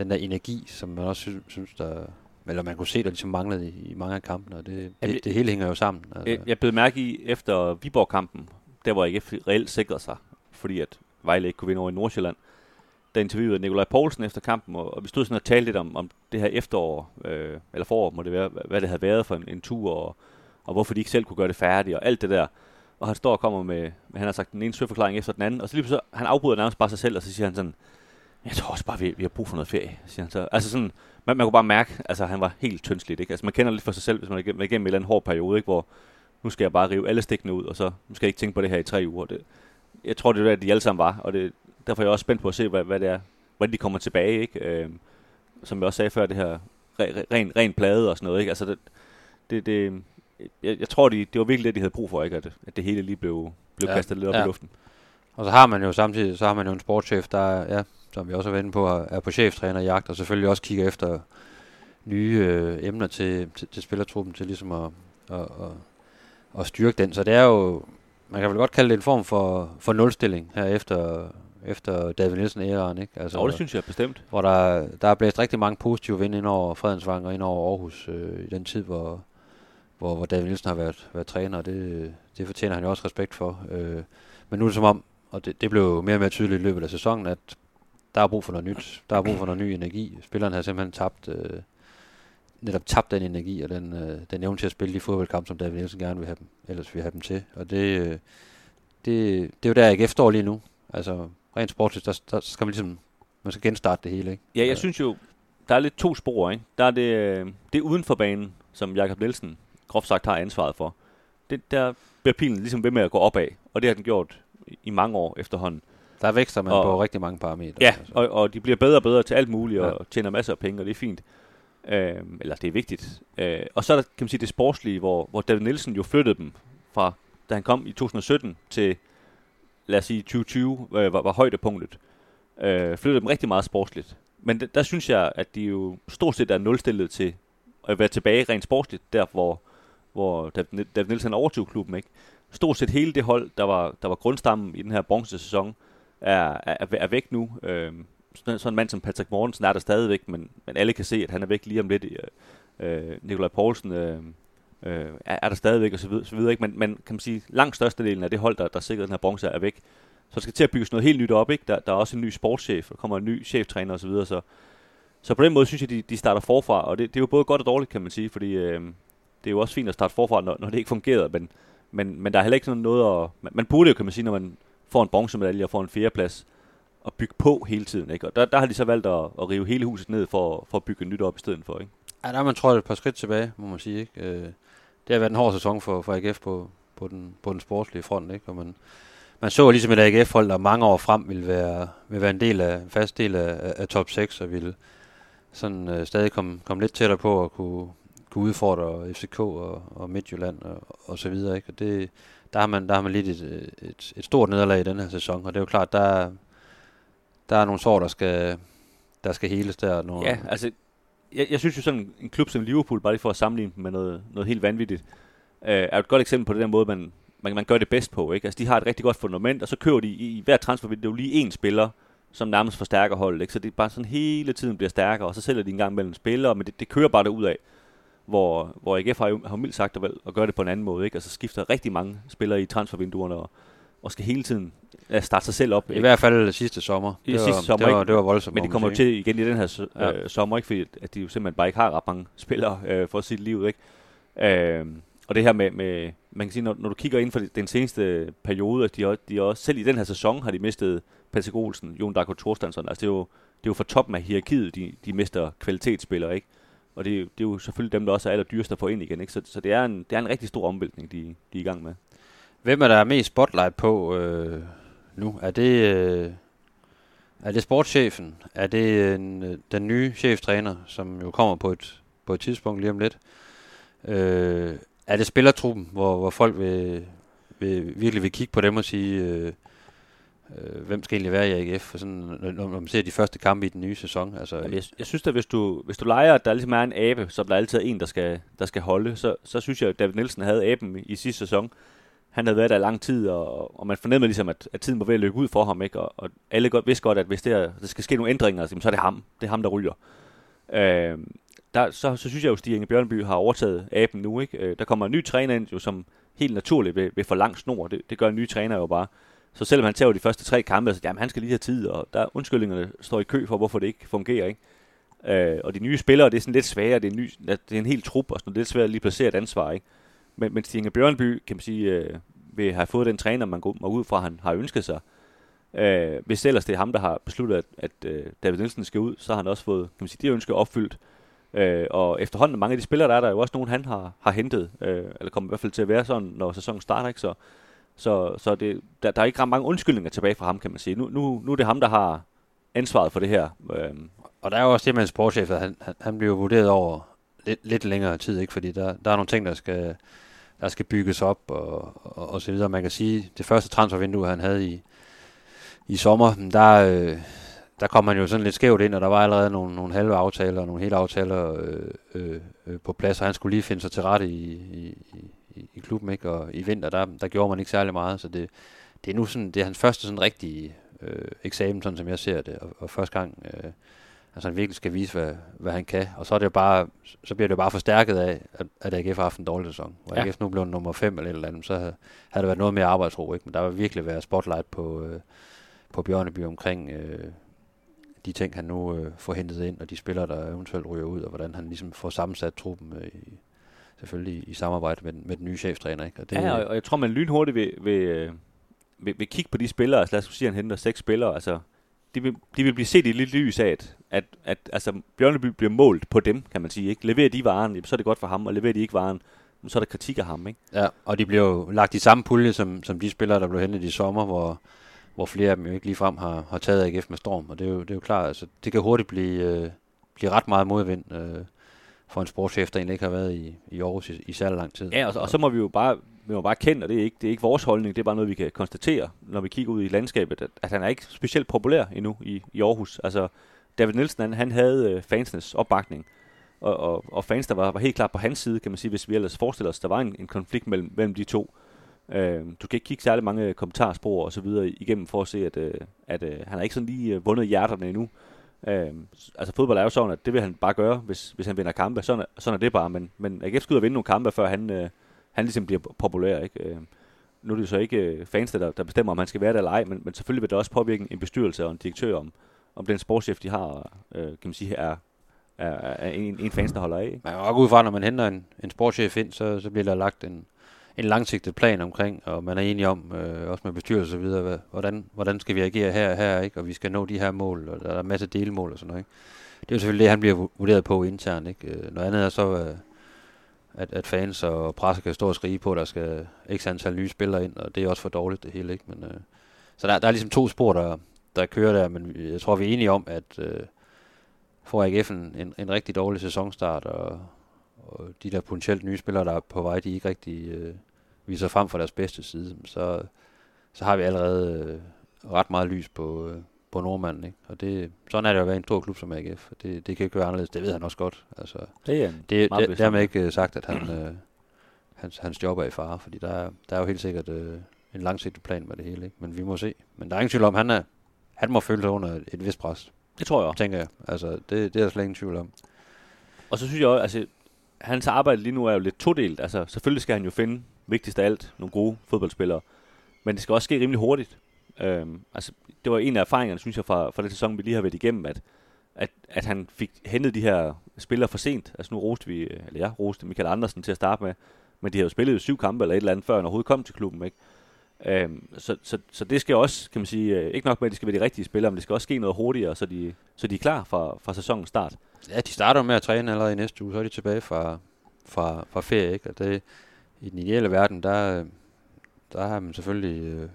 den der energi, som man også synes, synes der, eller man kunne se, der ligesom manglede i, i mange af kampene, og det, Jamen, det, det hele hænger jo sammen. Altså. Jeg, blev mærke i efter Viborg-kampen, der hvor AGF reelt sikrede sig, fordi at Vejle ikke kunne vinde over i Nordsjælland. Der interviewede Nikolaj Poulsen efter kampen, og, og vi stod sådan og talte lidt om, om det her efterår, øh, eller forår må det være, hvad- det havde været for en, en tur, og, og hvorfor de ikke selv kunne gøre det færdigt, og alt det der. Og han står og kommer med, med han har sagt den ene søforklaring efter den anden, og så lige så han afbryder nærmest bare sig selv, og så siger han sådan, jeg tror også bare, vi, vi har brug for noget ferie, siger han så. Altså sådan, man, man kunne bare mærke, altså han var helt tyndsligt, ikke? Altså man kender lidt for sig selv, hvis man er igennem, er igennem en eller anden hård periode, ikke? Hvor nu skal jeg bare rive alle stikkene ud, og så nu skal jeg ikke tænke på det her i tre uger. Det, jeg tror, det er det, de alle sammen var, og det, derfor er jeg også spændt på at se, hvad, hvad det er, hvordan de kommer tilbage, ikke? Øh, som jeg også sagde før, det her re, re, ren, ren plade og sådan noget, ikke? Altså det, det, det jeg, jeg tror, de, det var virkelig det, de havde brug for, ikke? At, at det hele lige blev, blev Ja, kastet lidt op ja. i luften. Og så har man jo samtidig, så har man jo en sportschef, der er, ja, som vi også har været inde på, er på cheftrænerjagt, og selvfølgelig også kigger efter nye øh, emner til, til, til spillertruppen, til ligesom at, at, at, at styrke den. Så det er jo, man kan vel godt kalde det en form for, for nulstilling her efter, efter David Nielsen æraen, ikke? Altså, og det synes jeg bestemt. hvor der, der er blæst rigtig mange positive vind ind over Fredensvang og ind over Aarhus øh, i den tid, hvor, hvor, hvor David Nielsen har været, været træner, og det, det fortjener han jo også respekt for. Øh, men nu er det som om, og det, det blev mere og mere tydeligt i løbet af sæsonen, at der er brug for noget nyt. Der er brug for noget ny energi. Spilleren har simpelthen tabt, øh, netop tabt den energi og den, øh, den evne til at spille de fodboldkampe, som David Nielsen gerne vil have dem, ellers vil have dem til. Og det, øh, det, det er jo der, AGF står lige nu. Altså, rent sportsligt, der, der skal man ligesom, man skal genstarte det hele, ikke? Ja, jeg synes jo, der er lidt to spor, ikke? Der er det, øh, det er uden for banen, som Jakob Nielsen groft sagt har ansvaret for. Det, der bliver pilen ligesom ved med at gå opad, og det har den gjort i- i mange år efterhånden. Der vækster man Og- på rigtig mange parametre. Ja, altså. og, og de bliver bedre og bedre til alt muligt, og Ja. tjener masser af penge, og det er fint. Øh, eller det er vigtigt. Øh, og så er der, kan man sige, det sportslige, hvor, hvor David Nielsen jo flyttede dem fra, da han kom i 2017 til, lad os sige, 2020, øh, var, var højdepunktet. Øh, flyttede dem rigtig meget sportsligt. Men det, der synes jeg, at de jo stort set er nulstillet til at være tilbage rent sportsligt, der hvor, hvor David, Nielsen overtog klubben, ikke? Stort set hele det hold, der var, der var grundstammen i den her bronzesæson, er, er, er væk nu. Øh, sådan, sådan en mand som Patrick Mortensen er der stadigvæk, men, men alle kan se, at han er væk lige om lidt. Øh, øh Nikolaj Poulsen øh, øh, er, er der stadigvæk, og så videre, så videre ikke? Men, men kan man sige, langt størstedelen af det hold, der, der sikrer den her bronze, er væk. Så der skal til at bygges noget helt nyt op, ikke? Der, der er også en ny sportschef, der kommer en ny cheftræner osv., så, videre, så så på den måde synes jeg, de, de starter forfra, og det, det er jo både godt og dårligt, kan man sige, fordi øh, det er jo også fint at starte forfra, når, når det ikke fungerede, men, men, men der er heller ikke sådan noget at... Man, man burde jo, kan man sige, når man får en bronzemedalje og får en fjerdeplads, og bygge på hele tiden, ikke? Og der, der har de så valgt at, at rive hele huset ned for, for at bygge nyt op i stedet for, ikke? Ja, der har man trådt et par skridt tilbage, må man sige. Ikke? Øh, det har været en hård sæson for, for AGF på, på, den, på den sportslige front. Ikke? Og man, man så ligesom et AGF-hold, der mange år frem ville være, ville være en del af, en fast del af, af, top 6, og ville sådan, øh, stadig komme, komme lidt tættere på at kunne, kunne udfordre FCK og, og Midtjylland og, og så videre. Ikke? Og det, der har man, der har man lidt et, øh, et, et stort nederlag i den her sæson, og det er jo klart, der, er- der er nogle sår, der skal, der skal heles der. Nogle, Ja, altså, jeg, jeg synes jo sådan en klub som Liverpool, bare lige for at sammenligne med noget, noget helt vanvittigt, øh, er et godt eksempel på den måde, man, man, man gør det bedst på. Ikke? Altså, de har et rigtig godt fundament, og så kører de i, i hver transfervindue lige én spiller, som nærmest forstærker holdet. Ikke? Så det er bare sådan hele tiden bliver stærkere, og så sælger de en gang mellem spillere, men det, det kører bare derud af hvor, hvor AGF har jo har mildt sagt at, at gøre det på en anden måde, ikke? Altså skifter rigtig mange spillere i transfervinduerne, og, og skal hele tiden ja, starte sig selv op. I ikke? hvert fald sidste sommer. I det, sidste var, sommer, det, var, det var voldsomt. Men man kommer jo til igen i den her Ja. øh, sommer, ikke? Fordi at de jo simpelthen bare ikke har ret mange spillere øh, for sit liv, ikke? Øh, og det her med, med man kan sige, når, når du kigger ind for den seneste periode, at de, også, de også, selv i den her sæson har de mistet Patrick Olsen, Jon Darko Thorstensson. Altså det er jo, det er jo for toppen af hierarkiet, de, de mister kvalitetsspillere, ikke? Og det, det er jo selvfølgelig dem, der også er allerdyrest at få ind igen, ikke? Så, så det, er en, det er en rigtig stor omvæltning, de, de er i gang med. Hvem er der mest spotlight på øh, nu? Er det, øh, er det sportschefen? Er det øh, en, øh, den nye cheftræner, som jo kommer på et, på et tidspunkt lige om lidt? Øh, er det spillertruppen, hvor, hvor folk vil, vil, virkelig vil kigge på dem og sige, øh, øh, hvem skal egentlig være i AGF? For sådan, når, når man ser de første kampe i den nye sæson. Altså, Jamen, jeg, jeg synes da, hvis du, hvis du leger, at der ligesom er en abe, så der altid en, der skal, der skal holde, så, så synes jeg, at David Nielsen havde aben i, sidste sæson. Han havde været der i lang tid, og, og man fornemmede ligesom, at, at tiden var ved at løbe ud for ham. Ikke? Og, og alle godt, vidste godt, at hvis der, der skal ske nogle ændringer, så er det ham. Det er ham, der ryger. Øh, der, så, så synes jeg jo, at Stig Inge Bjørnby har overtaget aben nu. Ikke? Øh, der kommer en ny træner ind, jo, som helt naturligt vil, vil få lang snor. Det, det gør en ny træner jo bare. Så selvom han tager de første tre kampe, så jamen, han skal lige have tid, og der undskyldningerne står i kø for, hvorfor det ikke fungerer. Ikke? Øh, og de nye spillere, det er sådan lidt sværere, det er en, ny, det er en hel trup, og sådan lidt svært at lige placere et ansvar. Ikke? Men, men Stine Bjørnby, kan man sige, øh, vil have fået den træner, man går, ud fra, han har ønsket sig. Øh, hvis ellers det er ham, der har besluttet, at, at øh, David Nielsen skal ud, så har han også fået kan man sige, de ønsker opfyldt. Øh, og efterhånden mange af de spillere, der er der, er jo også nogen, han har, har hentet, øh, eller kommer i hvert fald til at være sådan, når sæsonen starter. Ikke? Så, så, så det, der, der er ikke ret mange undskyldninger tilbage fra ham, kan man sige. Nu, nu, nu er det ham, der har ansvaret for det her. Øhm. Og der er jo også det med en sportschef, at han, han, han bliver vurderet over lidt, lidt længere tid, ikke? fordi der, der er nogle ting, der skal, der skal bygges op og, og, og så videre. Man kan sige, det første transfervindue, han havde i, i sommer, der, øh, der kom han jo sådan lidt skævt ind, og der var allerede nogle, nogle halve aftaler og nogle hele aftaler øh, øh, øh, på plads, og han skulle lige finde sig til rette i, i, i, i klubben, ikke? og i vinter, der, der gjorde man ikke særlig meget, så det, det er nu sådan, det er hans første sådan rigtige øh, eksamen, sådan som jeg ser det, og, og første gang, øh, altså han virkelig skal vise, hvad, hvad han kan. Og så, er det jo bare, så bliver det jo bare forstærket af, at, at AGF har haft en dårlig sæson. Hvor Ja. AGF nu blev nummer 5 eller et eller andet, så havde, havde der været noget mere arbejdsro. Ikke? Men der vil virkelig være spotlight på, øh, på Bjørneby omkring øh, de ting, han nu øh, får hentet ind, og de spillere, der eventuelt ryger ud, og hvordan han ligesom får sammensat truppen øh, i, selvfølgelig i, samarbejde med, den- med den nye cheftræner. Ikke? Og Det, ja, og, og jeg tror, man lynhurtigt vil, vil, øh, vil, vil kigge på de spillere. Altså lad os sige, at han henter seks spillere. Altså, de vil, de vil blive set i lidt lys af, at, at, at altså, Bjørneby bliver målt på dem, kan man sige. Ikke? Leverer de varen, så er det godt for ham, og leverer de ikke varen, så er der kritik af ham. Ikke? Ja, og de bliver jo lagt i samme pulje som, som de spillere, der blev hentet i sommer, hvor, hvor flere af dem jo ikke ligefrem har, har taget AGF med storm. Og det er jo, det er jo klart, altså, det kan hurtigt blive, øh, blive ret meget modvind øh, for en sportschef, der egentlig ikke har været i, i Aarhus i, i særlig lang tid. Ja, og, så- og så må vi jo bare, vi må bare kende, og det er, ikke, det er ikke vores holdning, det er bare noget, vi kan konstatere, når vi kigger ud i landskabet, at, at han er ikke specielt populær endnu i, i Aarhus. Altså, David Nielsen, han, han havde øh, fansenes opbakning, og, og, og fans, der var, var helt klart på hans side, kan man sige, hvis vi ellers forestiller os, der var en, en konflikt mellem, mellem de to. Øh, du kan ikke kigge særlig mange kommentarspor og så videre igennem for at se, at, øh, at øh, han har ikke sådan lige øh, vundet hjerterne endnu. Øh, altså fodbold er jo sådan, at det vil han bare gøre, hvis, hvis han vinder kampe. Sådan, er- sådan er det bare, men, men AGF skal ud og vinde nogle kampe, før han, øh, han ligesom bliver populær. Ikke? Øh, nu er det jo så ikke øh, fans, der, der bestemmer, om han skal være der eller ej, men, men selvfølgelig vil det også påvirke en bestyrelse og en direktør, om, om den sportschef, de har, øh, kan man sige, er, er, er en, en fans, der holder af. Ikke? Man kan også ud fra, når man henter en, en sportschef ind, så, så bliver der lagt en, en langsigtet plan omkring, og man er enige om, øh, også med bestyrelse og videre, hvad, hvordan, hvordan skal vi agere her og her, ikke? og vi skal nå de her mål, og der er masser masse delmål og sådan noget. Ikke? Det er jo selvfølgelig det, han bliver vurderet på internt. Ikke? Øh, noget andet er så, øh, at, at fans og presse kan stå og skrige på, at der skal x antal nye spillere ind, og det er også for dårligt det hele. Ikke? Men, øh, så der, der er ligesom to spor, der, der kører der, men jeg tror, vi er enige om, at øh, får AGF en, en, en rigtig dårlig sæsonstart, og, og de der potentielt nye spillere, der er på vej, de ikke rigtig øh, viser frem fra deres bedste side, så, så har vi allerede øh, ret meget lys på, øh, på nordmanden. Ikke? Og det, sådan er det jo at være en stor klub som AGF. Det, det kan ikke være anderledes. Det ved han også godt. Altså, Det er det, meget det dermed ikke øh, sagt, at han, øh, hans, hans job er i fare, fordi der er, der er jo helt sikkert øh, en langsigtet plan med det hele, ikke? men vi må se. Men der er ingen tvivl om, han, er, han må føle sig under et, et vist pres, Det tror jeg tænker jeg. Altså, det, det er der slet ingen tvivl om. Og så synes jeg også, altså, hans arbejde lige nu er jo lidt todelt. Altså, selvfølgelig skal han jo finde, vigtigst af alt, nogle gode fodboldspillere. Men det skal også ske rimelig hurtigt. Øhm, altså, det var en af erfaringerne, synes jeg, fra, fra den sæson, vi lige har været igennem, at, at, at han fik hentet de her spillere for sent. Altså, nu roste vi, eller jeg roste Michael Andersen til at starte med, men de havde jo spillet jo syv kampe eller et eller andet, før han overhovedet kom til klubben, ikke? Øhm, så, så, så det skal også, kan man sige, øh, ikke nok med, at de skal være de rigtige spillere, men det skal også ske noget hurtigere, så de, så de er klar fra, fra sæsonens start. Ja, de starter med at træne allerede i næste uge, så er de tilbage fra, fra, fra ferie, ikke? Og det, i den ideelle verden, der, der har man selvfølgelig øh,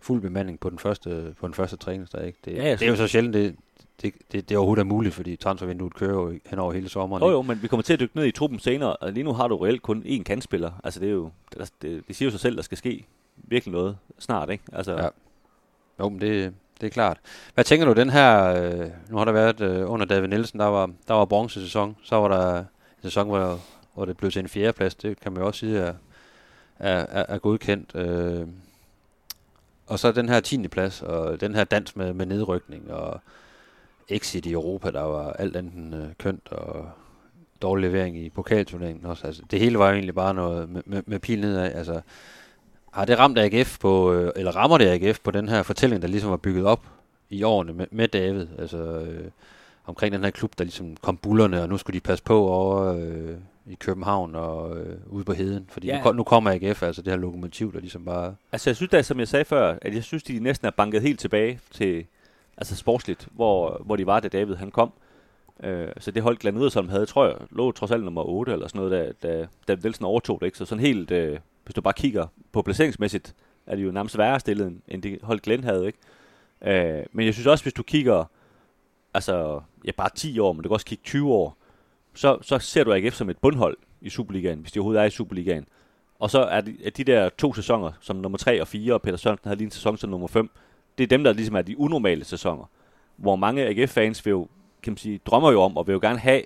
fuld bemanding på den første, på den første træningsdag, ikke? Det, Ja, det er jo så sjældent, det, det, det, det overhovedet er muligt, fordi transfervinduet kører jo hen over hele sommeren. Jo jo, men vi kommer til at dykke ned i truppen senere, og lige nu har du reelt kun én kandspiller. Altså det er jo, det, det, siger jo sig selv, der skal ske virkelig noget snart, ikke? Altså, Ja. Jo, men det, det er klart. Hvad tænker du, den her, øh, nu har der været øh, under David Nielsen, der var, der var bronzesæson, så var der en sæson, hvor, og det blev til en fjerdeplads, det kan man jo også sige er, er, er, er godkendt. Øh, og så den her 10. plads, og den her dans med, med nedrykning, og exit i Europa, der var alt andet end øh, kønt, og dårlig levering i pokalturneringen også. Altså, det hele var jo egentlig bare noget med, med, med pil nedad. Altså, har det ramt AGF på, øh, eller rammer det AGF på den her fortælling, der ligesom var bygget op i årene med, med David, altså øh, omkring den her klub, der ligesom kom bullerne, og nu skulle de passe på over øh, i København og øh, ude på heden, fordi Ja. nu, kom- nu kommer AGF, altså det her lokomotiv, der ligesom bare... altså jeg synes da, som jeg sagde før, at jeg synes, de næsten er banket helt tilbage til, altså sportsligt, hvor, hvor de var, da David han kom. Øh, så det hold Glenn Riddersholm havde, tror jeg, lå trods alt nummer 8 eller sådan noget, da, da David Nielsen overtog det, ikke? Så sådan helt, øh, hvis du bare kigger på placeringsmæssigt, er det jo nærmest værre stillet, end- end det hold Glenn havde, ikke? Øh, men jeg synes også, hvis du kigger, altså, ja, bare 10 år, men du kan også kigge 20 år, så, så ser du AGF som et bundhold i Superligaen, hvis de overhovedet er i Superligaen. Og så er de, er de der to sæsoner, som nummer 3 og 4, og Peter Sørensen havde lige en sæson som nummer 5, det er dem, der ligesom er de unormale sæsoner. Hvor mange AGF-fans vil jo, kan man sige, drømmer jo om, og vil jo gerne have,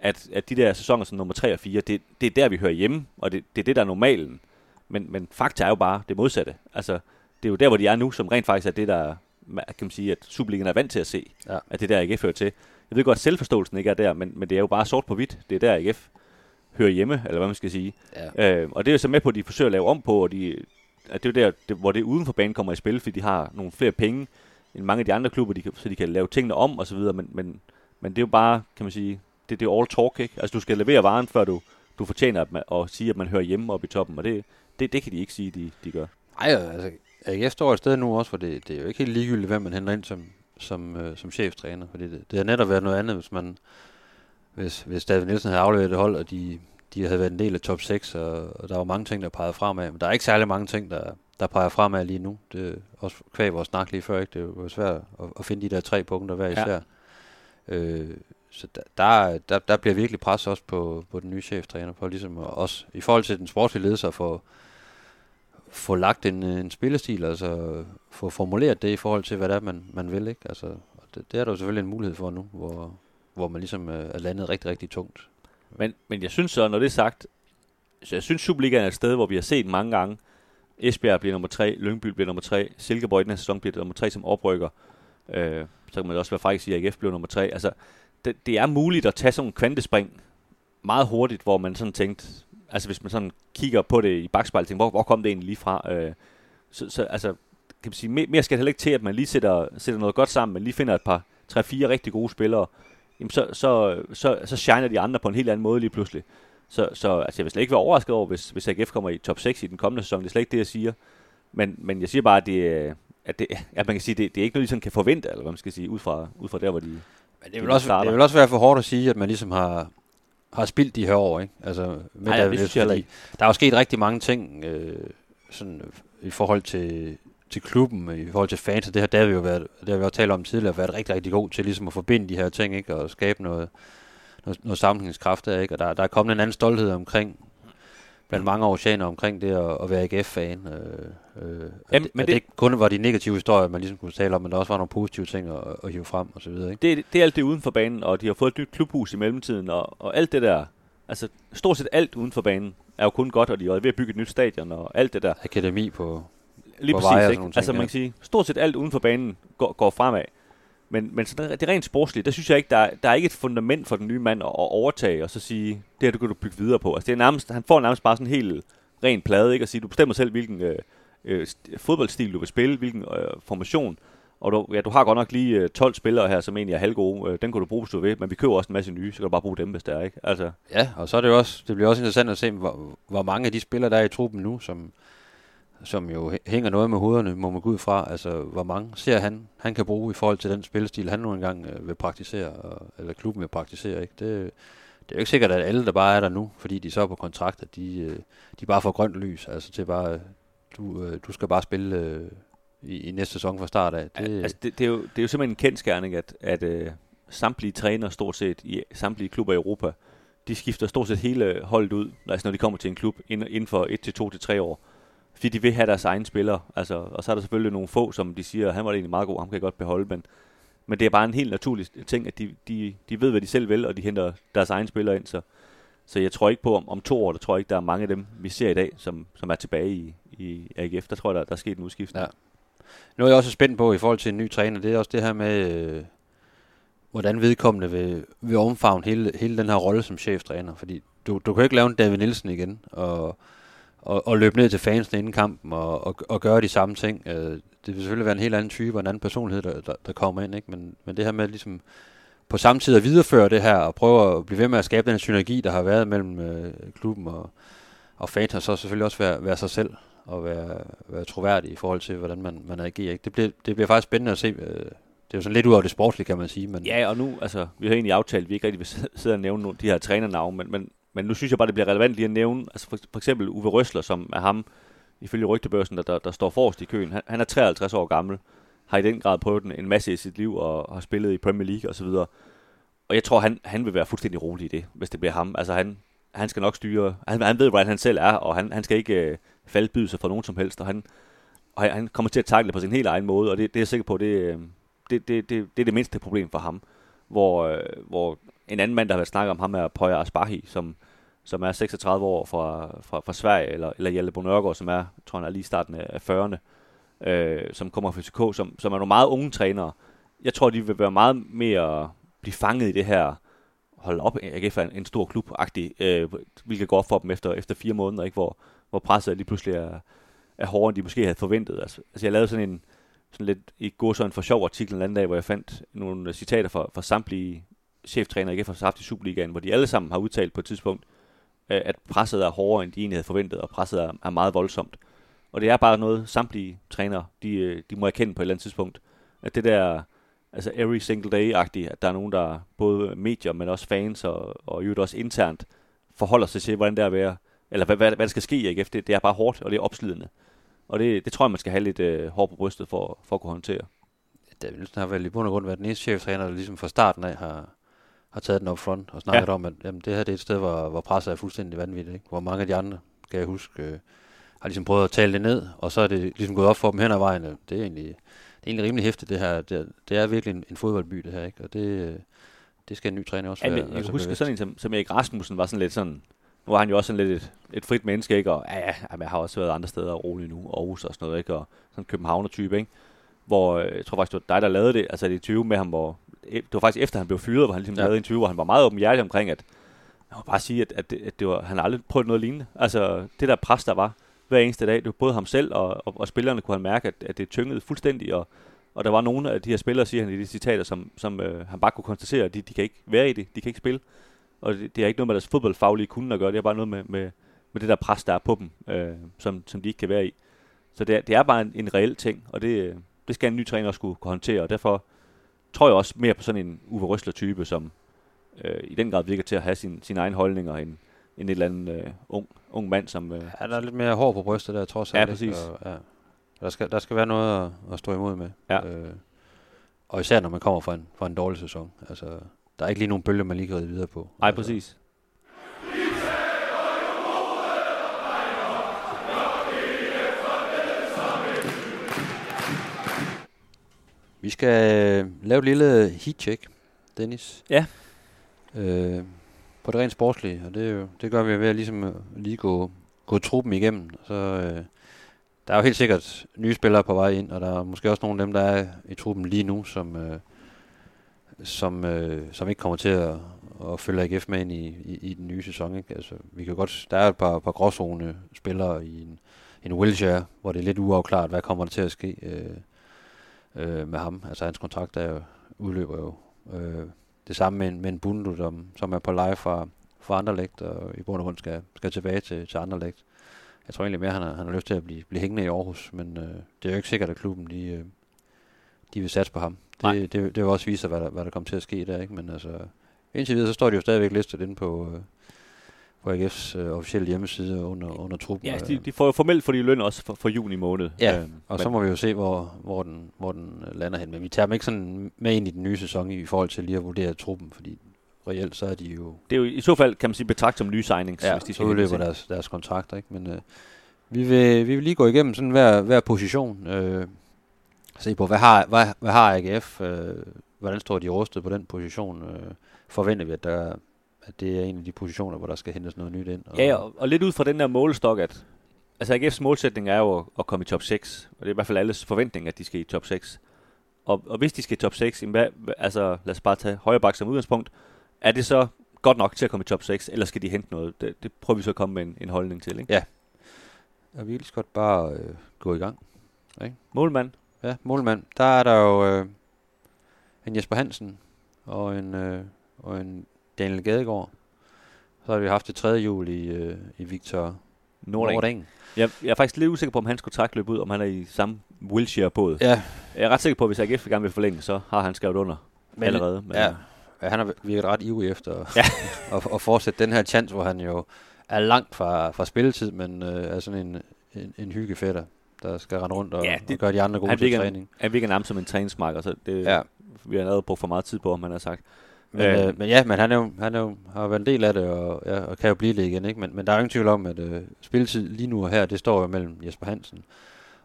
at, at de der sæsoner som nummer 3 og 4, det, det er der, vi hører hjemme, og det, det er det, der er normalen. Men, men fakta er jo bare det modsatte. Altså, det er jo der, hvor de er nu, som rent faktisk er det, der kan man sige, at Superligaen er vant til at se. Ja. At det er der, AGF hører til. Jeg ved godt, at selvforståelsen ikke er der, men, men det er jo bare sort på hvidt. Det er der, AGF hører hjemme, eller hvad man skal sige. Ja. Øh, og det er jo så med på, at de forsøger at lave om på, og de, at det er jo der, det, hvor det uden for banen kommer i spil, fordi de har nogle flere penge end mange af de andre klubber, de kan, så de kan lave tingene om og så videre, men, men, men det er jo bare, kan man sige, det, det er all talk, ikke? Altså du skal levere varen, før du, du fortjener at, man, at sige, at man hører hjemme oppe i toppen, og det, det, det kan de ikke sige, de, de gør. Ej, altså, AGF står et sted nu også, hvor det, det er jo ikke helt ligegyldigt, hvem man henter ind som, som, øh, som cheftræner, fordi det, det har netop været noget andet, hvis man, hvis, hvis David Nielsen havde afleveret det hold, og de, de havde været en del af top 6, og, og der var mange ting, der pegede fremad, men der er ikke særlig mange ting, der, der peger fremad lige nu. Det er også kvæg vores snak lige før, ikke? Det jo svært at, at finde de der tre punkter hver Ja. især. Øh, så der, der, der, bliver virkelig pres også på, på den nye cheftræner, for ligesom også i forhold til den sportslige ledelse at få, lagt en, øh, en spillestil, altså få formuleret det i forhold til, hvad det er, man, man vil, ikke? Altså, det, det er der jo selvfølgelig en mulighed for nu, hvor, hvor man ligesom øh, er landet rigtig, rigtig tungt. Men, men jeg synes så, når det er sagt, så jeg synes Superligaen er et sted, hvor vi har set mange gange, Esbjerg bliver nummer 3, Lyngby bliver nummer 3, Silkeborg i den her sæson bliver nummer 3 som oprykker. Øh, så kan man også være fræk sige, at AGF bliver nummer 3. Altså, det, det er muligt at tage sådan en kvantespring meget hurtigt, hvor man sådan tænkte, altså hvis man sådan kigger på det i bagspejlet, tænker, hvor, hvor kom det egentlig lige fra? Øh, så, så altså, kan man sige, mere, mere skal det heller ikke til, at man lige sætter, sætter noget godt sammen, men lige finder et par, tre, fire rigtig gode spillere, jamen så, så, så, så shiner de andre på en helt anden måde lige pludselig. Så, så altså, jeg vil slet ikke være overrasket over, hvis, hvis AGF kommer i top 6 i den kommende sæson. Det er slet ikke det, jeg siger. Men, men jeg siger bare, at, det, at, det, at man kan sige, det, det er ikke noget, de sådan kan forvente, eller hvad man skal sige, ud fra, ud fra der, hvor de... Men det de vil, også, starter. det vil også være for hårdt at sige, at man ligesom har, har spildt de her år, ikke? Altså, med Nej, ja, David det synes jeg fordi Der er jo sket rigtig mange ting øh, sådan, i forhold til, til klubben, i forhold til fans, og det har David jo været, det har vi også talt om tidligere, været rigtig, rigtig god til ligesom at forbinde de her ting, ikke? Og skabe noget, noget, noget sammenhængskraft der, ikke? Og der, der er kommet en anden stolthed omkring, blandt mange oceaner omkring det at, at være AGF-fan. Øh, øh, Jamen, at, men at det, det- ikke kun var de negative historier, man ligesom kunne tale om, men der også var nogle positive ting at, at hive frem og så videre, ikke? Det, det er alt det uden for banen, og de har fået et nyt klubhus i mellemtiden, og, og alt det der, Altså, stort set alt uden for banen er jo kun godt, og de er ved at bygge et nyt stadion og alt det der. Akademi på... Lige På præcis, veje ikke? ting, altså man ja. kan sige, stort set alt uden for banen går, går fremad. Men, men så det, det rent sportslige, der synes jeg ikke, der, der er ikke et fundament for den nye mand at, at overtage og så sige, det her det kan du bygge videre på. Altså det er nærmest, han får nærmest bare sådan en helt ren plade, ikke? At sige, du bestemmer selv, hvilken øh, øh, fodboldstil du vil spille, hvilken øh, formation. Og du, ja, du har godt nok lige øh, 12 spillere her, som egentlig er halvgode. Øh, den kan du bruge, hvis du vil, men vi køber også en masse nye, så kan du bare bruge dem, hvis det er, ikke? Altså, Ja, og så er det jo også, det bliver også interessant at se, hvor, hvor mange af de spillere, der er i truppen nu, som, som jo hænger noget med hovederne, må man gå ud fra. Altså, hvor mange ser han, han kan bruge i forhold til den spillestil, han nu engang øh, vil praktisere, og, eller klubben vil praktisere. Ikke? Det, det er jo ikke sikkert, at alle, der bare er der nu, fordi de så er på kontrakt, at de, øh, de bare får grønt lys. Altså til bare, øh, du, øh, du skal bare spille øh, i, i næste sæson fra start af. Det, Altså, det, det, er jo, det er jo simpelthen en kendskærning, at, at øh, samtlige træner stort set i samtlige klubber i Europa, de skifter stort set hele holdet ud, altså når de kommer til en klub inden, inden for 1 til 2 til 3 år. Fordi de vil have deres egne spillere. Altså, og så er der selvfølgelig nogle få, som de siger, han var egentlig meget god, ham kan jeg godt beholde, men, men det er bare en helt naturlig ting, at de, de, de ved, hvad de selv vil, og de henter deres egne spillere ind. Så, så jeg tror ikke på, om, om to år, der tror jeg ikke, der er mange af dem, vi ser i dag, som, som er tilbage i, i AGF. Der tror jeg, der, der er sket en udskiftning. Ja. Noget jeg også er spændt på i forhold til en ny træner, det er også det her med, øh, hvordan vedkommende vil, vil omfavne hele, hele den her rolle som cheftræner. Fordi du, du kan ikke lave en David Nielsen igen, og, og, og løbe ned til fansene inden kampen, og, og, og gøre de samme ting. Øh, det vil selvfølgelig være en helt anden type og en anden personlighed, der, der, der kommer ind. Ikke? Men, men det her med ligesom på samme tid at videreføre det her, og prøve at blive ved med at skabe den synergi, der har været mellem øh, klubben og, og fans, og så selvfølgelig også være, være sig selv og være, være troværdig i forhold til, hvordan man, man agerer. Ikke? Det, bliver, det bliver faktisk spændende at se. Øh, det er jo sådan lidt ud af det sportslige, kan man sige. Men Ja, og nu, altså, vi har egentlig aftalt, at vi ikke rigtig vil sidde og nævne nogle, de her trænernavne, men, men, men nu synes jeg bare, det bliver relevant lige at nævne, altså for, for eksempel Uwe Røsler, som er ham, ifølge rygtebørsen, der, der, der står forrest i køen. Han, han er 53 år gammel, har i den grad prøvet en, en masse i sit liv, og har spillet i Premier League og så videre. Og jeg tror, han, han vil være fuldstændig rolig i det, hvis det bliver ham. Altså, han, han skal nok styre, han, han ved, hvordan han selv er, og han, han skal ikke øh, faldbyde sig for nogen som helst, og han, og han kommer til at takle det på sin helt egen måde, og det, det er jeg sikker på, det, øh, det, det, det, det er det mindste problem for ham. Hvor, øh, hvor en anden mand, der har været snakket om ham, er Poya Asbahi, som, som er 36 år fra, fra, fra Sverige, eller, eller Hjalte Bonørgaard, som er, tror han er lige starten af 40'erne, øh, som kommer fra FCK, som, som er nogle meget unge trænere. Jeg tror, de vil være meget mere blive fanget i det her, hold op, AGF er en, en stor klub øh, hvilket går op for dem efter, efter fire måneder, ikke? Hvor, hvor presset lige pludselig er, er hårdere, end de måske havde forventet. Altså, altså jeg lavede sådan en, sådan lidt i går sådan for sjov artikel en anden dag, hvor jeg fandt nogle citater fra, fra samtlige cheftræner ikke har haft i Superligaen, hvor de alle sammen har udtalt på et tidspunkt, øh, at presset er hårdere, end de egentlig havde forventet, og presset er, er meget voldsomt. Og det er bare noget, samtlige trænere, de, øh, de må erkende på et eller andet tidspunkt, at det der, altså every single day-agtigt, at der er nogen, der både medier, men også fans, og, og i øvrigt også internt, forholder sig til, hvordan det er at være, eller hvad, hvad, hvad der skal ske i AGF, det, det er bare hårdt, og det er opslidende. Og det, det tror jeg, man skal have lidt øh, hårdt på brystet for, for at kunne håndtere. David Nielsen har vel i bund og grund været den eneste cheftræner, der ligesom fra starten af har, har taget den op front og snakket ja. om, at jamen, det her det er et sted, hvor, hvor presset er fuldstændig vanvittigt. Ikke? Hvor mange af de andre, kan jeg huske, øh, har ligesom prøvet at tale det ned, og så er det ligesom gået op for dem hen ad vejen. Det er egentlig, det er egentlig rimelig hæftigt, det her. Det, er- det er virkelig en, en fodboldby, det her. Ikke? Og det, øh, det skal en ny træner også Ja, være, men jeg være kan huske bevidst. sådan en som, som Erik Rasmussen var sådan lidt sådan, nu er han jo også sådan lidt et, et frit menneske, ikke? Og ja, ja, jeg har også været andre steder rolig nu, Aarhus og sådan noget, ikke? Og sådan en københavner-type, ikke? Hvor, øh, jeg tror faktisk, det var dig, der lavede det, altså det interview med ham, hvor, det var faktisk efter, han blev fyret, hvor han ligesom Ja. lavede en interview, hvor han var meget åbenhjertig omkring, at jeg må bare sige, at, at, det, at det var, han aldrig prøvet noget lignende. Altså, det der pres, der var hver eneste dag, det var både ham selv og, og, og spillerne kunne han mærke, at, at det tyngede fuldstændig, og, og der var nogle af de her spillere, siger han i de citater, som, som øh, han bare kunne konstatere, at de, de kan ikke være i det, de kan ikke spille. Og det, det er ikke noget med deres fodboldfaglige kunde at gøre, det er bare noget med, med, med det der pres, der er på dem, øh, som, som de ikke kan være i. Så det er, det er bare en, en reel ting, og det, øh, det skal en ny træner også kunne, kunne håndtere, og derfor tror jeg også mere på sådan en Uwe Røsler-type, som øh, i den grad virker til at have sin, sin egen holdninger, end, end et eller andet øh, ung, ung mand, som... Øh, Ja, der er lidt mere hår på brystet der, trods Ja, alt. ikke? præcis. Og, ja. Der, skal, der skal være noget at, at stå imod med. Ja. Øh, og især når man kommer fra en, fra en dårlig sæson. Altså, der er ikke lige nogen bølge, man lige kan ride videre på. nej, altså, præcis. Vi skal øh, lave et lille heat-check, Dennis. Ja. Øh, på det rent sportslige, og det, er jo, det gør vi ved at ligesom øh, lige gå, gå truppen igennem. Så, øh, der er jo helt sikkert nye spillere på vej ind, og der er måske også nogle af dem, der er i truppen lige nu, som, øh, som, øh, som ikke kommer til at, at følge AGF med ind i, i, i den nye sæson. Ikke? Altså, vi kan godt, der er et par, par gråzone spillere i en, en Wilshire, hvor det er lidt uafklart, hvad kommer der til at ske øh, øh, med ham. Altså hans kontrakt er jo, udløber jo. Øh, det samme med en, med en Bundu, som, som er på live fra, fra Anderlecht, og i bund og grund skal, skal tilbage til, til Anderlecht. Jeg tror egentlig mere, han har, han har lyst til at blive, blive hængende i Aarhus, men øh, det er jo ikke sikkert, at klubben de, øh, de vil satse på ham. Nej. Det, det, det vil også vise sig, hvad der, hvad der kommer til at ske der, ikke? Men altså, indtil videre, så står de jo stadigvæk listet inde på, øh, på AGF's øh, officielle hjemmeside under, under truppen. Ja, de, de får jo formelt for de løn også for, for juni måned. Ja, Øhm, og så må vi jo se, hvor, hvor, den, hvor den øh, lander hen. Men vi tager dem ikke sådan med ind i den nye sæson i forhold til lige at vurdere truppen, fordi reelt så er de jo... det er jo i så fald, kan man sige, betragt som nye signings, Ja, hvis de så udløber deres, deres kontrakter, ikke? Men øh, vi, vil, vi vil lige gå igennem sådan hver, hver position. Øh, se på, hvad har, hvad, hvad har AGF? Øh, hvordan står de rustet på den position? Øh, forventer vi, at, der, at det er en af de positioner, hvor der skal hentes noget nyt ind? Og, Ja, og, og lidt ud fra den der målestok, at altså AGF's målsætning er jo at, komme i top 6, og det er i hvert fald alles forventning, at de skal i top 6. Og, og hvis de skal i top 6, jamen hvad, altså lad os bare tage højre bak som udgangspunkt, er det så godt nok til at komme i top 6, eller skal de hente noget? Det, det prøver vi så at komme med en, en holdning til, ikke? Ja. Jeg vil godt bare øh, gå i gang. Målmand, Ja, målmand. Der er der jo øh, en Jesper Hansen og en, øh, og en Daniel Gadegaard. Så har vi haft det tredje jul i, øh, i Victor Nordring. Nordring. Jeg, jeg er faktisk lidt usikker på, om hans kontrakt løber ud, om han er i samme Wilshire-båd. Ja, Jeg er ret sikker på, at hvis AGF gerne vil forlænge, så har han skrevet under Men- allerede. Men, ja. ja, han har virket ret ivrig efter ja. at, at fortsætte den her chance, hvor han jo er langt fra, fra spilletid, men øh, er sådan en, en, en hyggefætter, der skal rende rundt og, Ja, det- det, og gøre de andre gode han til virker, træning. han virker nærmest som en træningsmarker, så det, Ja. vi har allerede brugt for meget tid på, om han har sagt. Men, Øh. øh, men ja, men han, er jo, han er jo, har jo været en del af det, og, ja, og kan jo blive det igen. Ikke? Men, men der er jo ingen tvivl om, at øh, spilletid lige nu og her, det står jo mellem Jesper Hansen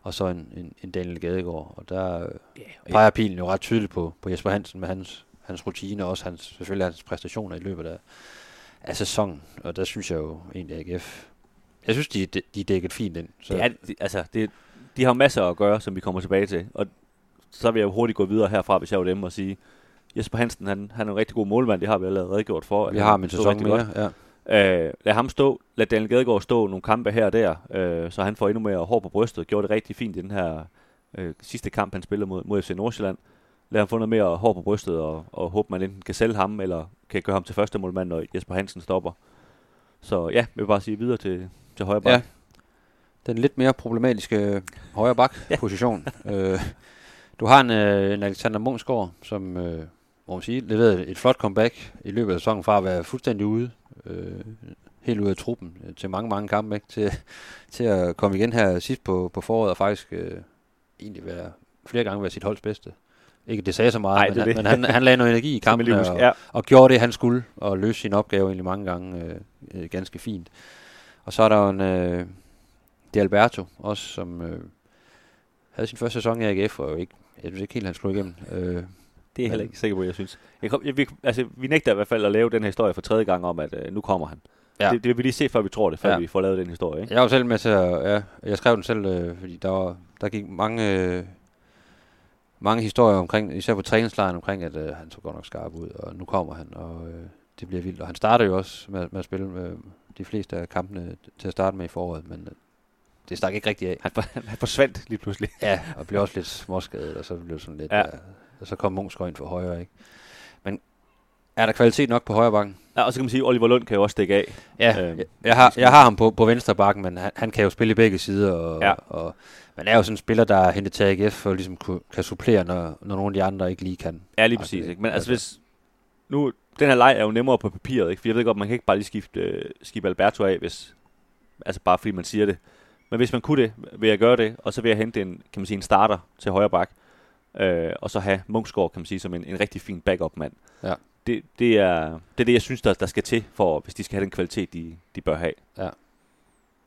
og så en, en, en Daniel Gadegaard. Og der øh, peger pilen jo ret tydeligt på, på Jesper Hansen med hans, hans rutine, og også hans, selvfølgelig hans præstationer i løbet af, af sæsonen. Og der synes jeg jo egentlig, at AGF... Jeg synes, de, de, de er dækket fint ind. Så, Det er, de, altså, det, de har masser at gøre, som vi kommer tilbage til. Og så vil jeg jo hurtigt gå videre herfra, hvis jeg var dem, og sige, Jesper Hansen, han, han er en rigtig god målmand, det har vi allerede redegjort for. vi har min stod sæson mere. Ja. Øh, lad ham stå, lad Daniel Gadegaard stå nogle kampe her og der, øh, så han får endnu mere hår på brystet. Gjorde det rigtig fint i den her øh, sidste kamp, han spillede mod, mod FC Nordsjælland. Lad ham få noget mere hår på brystet, og, og håbe, man enten kan sælge ham, eller kan gøre ham til første målmand, når Jesper Hansen stopper. Så ja, jeg vil bare sige videre til, til højre bak. Ja. Den lidt mere problematiske højre bak position. øh, du har en, øh, en Alexander Munchsgaard, som øh, må man sige, leverede et flot comeback i løbet af sæsonen fra at være fuldstændig ude, øh, helt ude af truppen øh, til mange, mange kampe, ikke? Til, til at komme igen her sidst på, på foråret og faktisk øh, egentlig være flere gange være sit holds bedste. Ikke det sagde så meget, Ej, men, han, det. men han, han lagde noget energi i kampen og, Ja. og gjorde det, han skulle, og løste sin opgave egentlig mange gange øh, øh, ganske fint. Og så er der jo en øh, De Alberto også, som øh, havde sin første sæson i AGF, og jo ikke, jeg synes ikke helt, han slog igennem. Øh, Det er jeg heller ikke sikker på, jeg synes. Jeg kom, jeg, vi, altså, vi nægter i hvert fald at lave den her historie for tredje gang om, at øh, nu kommer han. Ja. Det, det vil vi lige se, før vi tror det, før Ja. vi får lavet den historie. Ikke? jeg var selv med til at, ja, jeg skrev den selv, øh, fordi der, var, der gik mange, øh, mange historier omkring, især på træningslejren omkring, at øh, han så godt nok skarp ud, og nu kommer han, og øh, det bliver vildt. Og han starter jo også med, med at spille øh, de fleste af kampene til at starte med i foråret, men øh, det stak ikke rigtig af. Han, for, han forsvandt lige pludselig. Ja, og blev også lidt småskadet, og så blev det sådan lidt... Ja. Ja. Og så kom Munchsgaard ind for højre, ikke? Men er der kvalitet nok på højre bakken? Ja, og så kan man sige, at Oliver Lund kan jo også stikke af. Ja, Øhm, jeg, har, jeg har ham på, på venstre bakken, men han, han kan jo spille i begge sider, og, Ja. og man er jo sådan en spiller, der er hentet til AGF, for at ligesom kunne, kan supplere, når, når nogle af de andre ikke lige kan. Ja, lige præcis. Ikke? Men altså, Altså. hvis... Nu, den her leg er jo nemmere på papiret, ikke? For jeg ved godt, man kan ikke bare lige skifte, øh, skifte Alberto af, hvis... Altså bare fordi man siger det. Men hvis man kunne det, vil jeg gøre det, og så vil jeg hente en, kan man sige, en starter til højre bak. Øh, og så have Munchsgaard, kan man sige, som en, en rigtig fin backup-mand. Ja. Det, det, er, det er det, jeg synes, der, der skal til, for hvis de skal have den kvalitet, de, de bør have.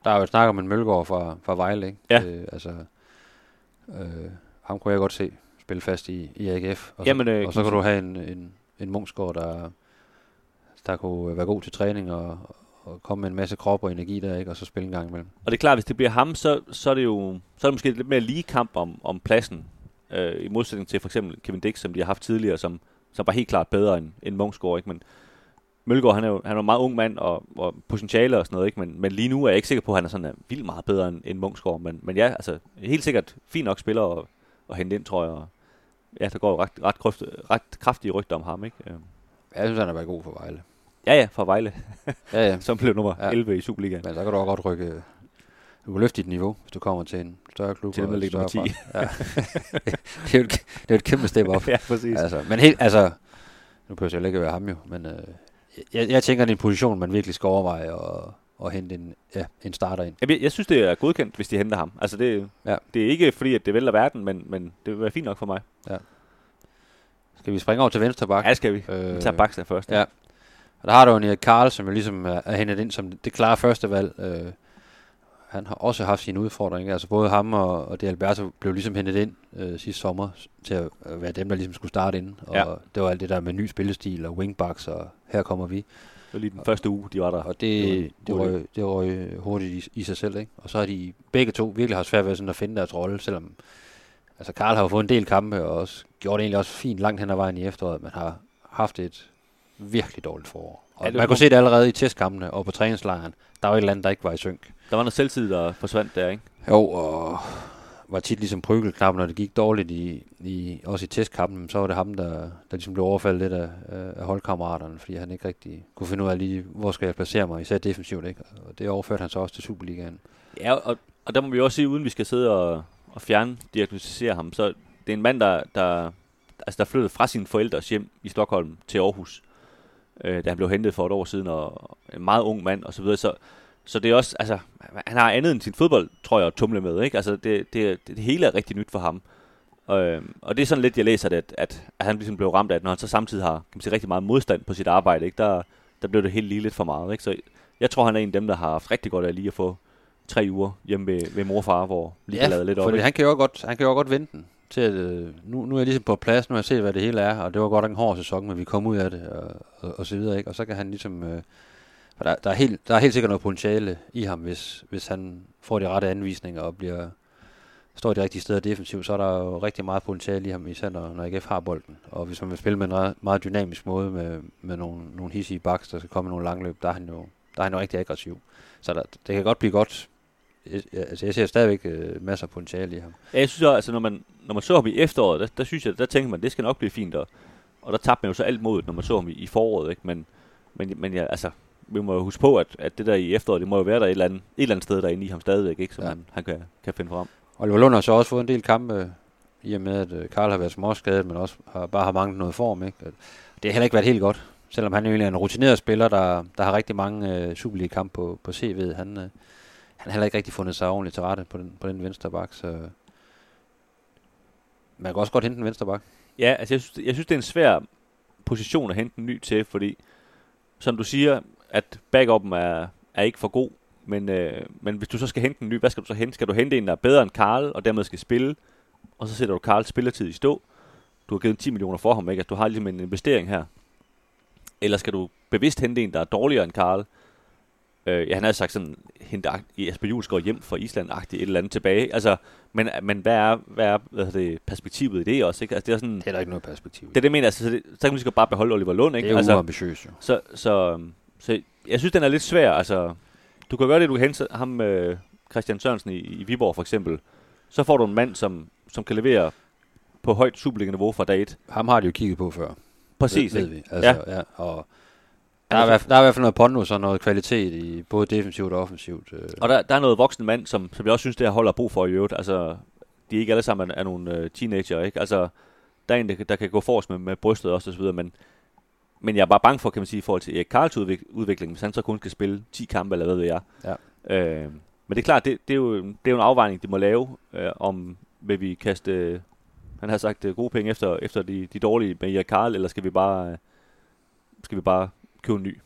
Der er jo snak om en Mølgaard fra, fra Vejle, ikke? Ja. Det, altså, øh, ham kunne jeg godt se spille fast i, i AGF. Og så, Jamen, øh, og så kan du have en, en, en Munchsgaard, der, der kunne være god til træning og, og komme med en masse krop og energi der, ikke? og så spille en gang imellem. Og det er klart, hvis det bliver ham, så, så er det jo så er det måske lidt mere lige kamp om, om pladsen, øh, i modsætning til for eksempel Kevin Dix, som de har haft tidligere, som, som var helt klart bedre end, end Munchsgaard, ikke? Men Mølgaard, han er jo han er en meget ung mand og, og potentiale og sådan noget, ikke? Men, men lige nu er jeg ikke sikker på, at han er sådan er vildt meget bedre end, end Munchsgaard. Men, men ja, altså helt sikkert fint nok spiller at, at hente ind, tror jeg. Og, ja, der går jo ret, ret, krøft, ret kraftige rygter om ham, ikke? Øh, Jeg synes, han har været god for Vejle. Ja, ja, fra Vejle, Ja, ja. som blev nummer Ja. ja. 11 i Superligaen. Men så kan du også godt rykke... Du kan løfte dit niveau, hvis du kommer til en større klub. Til og nummer større 10. pres. Ja. det, er jo et, det er et kæmpe step op. ja, præcis. altså, men helt, altså, nu behøver jeg jo ikke være ham jo, men øh, jeg, jeg tænker, det er en position, man virkelig skal overveje at, at hente en, ja, en starter ind. Jeg, jeg synes, det er godkendt, hvis de henter ham. Altså, det, Ja. ja. det er ikke fordi, at det vælter verden, men, men det vil være fint nok for mig. Skal vi springe over til venstre bak? Ja, skal vi. Øh, Vi tager Baxter først. Ja. Og der har du en Erik Karl, som jo ligesom er, er hentet ind som det klare første valg. Øh, han har også haft sine udfordringer. Altså både ham og, og det Alberto blev ligesom hentet ind øh, sidste sommer til at øh, være dem, der ligesom skulle starte ind. Og Ja. det var alt det der med ny spillestil og wingbacks, og her kommer vi. Det var lige den første uge, de var der. Og det, det, var en god røg, det røg hurtigt i, i sig selv. Ikke? Og så har de begge to virkelig haft svært ved sådan at finde deres rolle, selvom altså Karl har jo fået en del kampe, og også gjort det egentlig også fint langt hen ad vejen i efteråret, men har haft et virkelig dårligt forår. Og Ja, man kunne se det allerede i testkampene og på træningslejren. Der var et eller andet, der ikke var i synk. Der var noget selvtid, der forsvandt der, ikke? Jo, og var tit ligesom prygelknap, når det gik dårligt i, i også i testkampen, så var det ham, der, der ligesom blev overfaldet lidt af, af holdkammeraterne, fordi han ikke rigtig kunne finde ud af lige, hvor skal jeg placere mig, især defensivt, ikke? Og det overførte han så også til Superligaen. Ja, og, og der må vi også sige, uden vi skal sidde og, og fjerne diagnostisere ham, så det er en mand, der, der, altså der flyttede fra sine forældres hjem i Stockholm til Aarhus, øh, da han blev hentet for et år siden, og en meget ung mand og så videre. Så, så det er også, altså, han har andet end sin fodbold, tror jeg, at tumle med, ikke? Altså, det, det, det, hele er rigtig nyt for ham. Og, øh, og det er sådan lidt, jeg læser det, at, at, at han ligesom blev ramt af, at når han så samtidig har kan man sige, rigtig meget modstand på sit arbejde, ikke? Der, der blev det helt lige lidt for meget, ikke? Så jeg tror, han er en af dem, der har haft rigtig godt af lige at få tre uger hjemme ved, ved mor og far, hvor lige ja, lavet lidt op. ikke? han kan jo godt, han kan jo godt vente den til, at øh, nu, nu er jeg ligesom på plads, nu har jeg set, hvad det hele er, og det var godt en hård sæson, men vi kom ud af det, og, og, og så videre, ikke? Og så kan han ligesom, øh, for der, der, er helt, der er helt sikkert noget potentiale i ham, hvis, hvis han får de rette anvisninger og bliver, står de rigtige steder defensivt, så er der jo rigtig meget potentiale i ham, især når, når IKF har bolden. Og hvis man vil spille med en meget, meget dynamisk måde, med, med nogle, nogle hissige baks, der skal komme med nogle langløb, der er han jo, der er han jo rigtig aggressiv. Så der, det kan godt blive godt. Jeg, altså jeg ser stadigvæk øh, masser af potentiale i ham. Ja, jeg synes også, altså, når man, når man så ham i efteråret, der, der synes jeg, der tænker man, det skal nok blive fint, og, og der tabte man jo så alt modet, når man så ham i, i foråret, ikke? Men, men, men ja, altså, vi må jo huske på, at, at det der i efteråret, det må jo være der et eller andet, et eller andet sted derinde i ham stadigvæk, ikke? Som Ja. han, han kan, kan finde frem. Oliver Lund har så også fået en del kampe, i og med at øh, Karl har været småskadet, men også har, bare har manglet noget form. Ikke? Det har heller ikke været helt godt, selvom han jo egentlig er en rutineret spiller, der, der har rigtig mange øh, Superliga-kampe på, på CV'et. Han, øh, han har heller ikke rigtig fundet sig ordentligt til rette på den, på den venstre bak, så man kan også godt hente en venstre bak. Ja, altså jeg synes, jeg synes, det er en svær position at hente en ny til, fordi som du siger, at backupen er, er ikke for god, men, øh, men hvis du så skal hente en ny, hvad skal du så hente? Skal du hente en, der er bedre end Karl, og dermed skal spille, og så sætter du Karls spilletid i stå. Du har givet 10 millioner for ham, ikke? Altså, du har ligesom en investering her. Eller skal du bevidst hente en, der er dårligere end Karl? Øh, ja, han har sagt sådan, hente Jesper går hjem fra Island-agtigt et eller andet tilbage. Altså, men, men hvad er, hvad er hvad hedder det, perspektivet i det også? Ikke? Altså, det er sådan, Det er der ikke noget perspektiv. det er det, mener. Altså, så, det, så kan man lige så bare beholde Oliver Lund, ikke? det er altså, uambitiøst jo. så, så, øhm, så jeg synes, den er lidt svær. Altså, du kan gøre det, du kan hente ham, øh, Christian Sørensen i, i Viborg for eksempel. Så får du en mand, som, som kan levere på højt Superliga-niveau fra dag 1. Ham har de jo kigget på før. Præcis, ved, ved vi. Altså, ja. ja. Og der er, der er i hvert fald noget pondus og noget kvalitet i både defensivt og offensivt. Øh. Og der, der er noget voksen mand, som, som jeg også synes, det her holder brug for i øvrigt. Altså, de er ikke alle sammen er, er nogle øh, teenager, ikke? Altså, der er en, der, kan- der kan gå forrest med, med brystet også, og så videre, men, men jeg er bare bange for, kan man sige, i forhold til Erik Karls udvik- udvikling, hvis han så kun skal spille 10 kampe, eller hvad ved jeg. Ja. Øh, men det er klart, det, det, er jo, det er jo en afvejning, de må lave, øh, om vil vi kaste, øh, han har sagt, øh, gode penge efter, efter de, de dårlige med Erik Karl, eller skal vi bare, øh, skal vi bare købe en ny?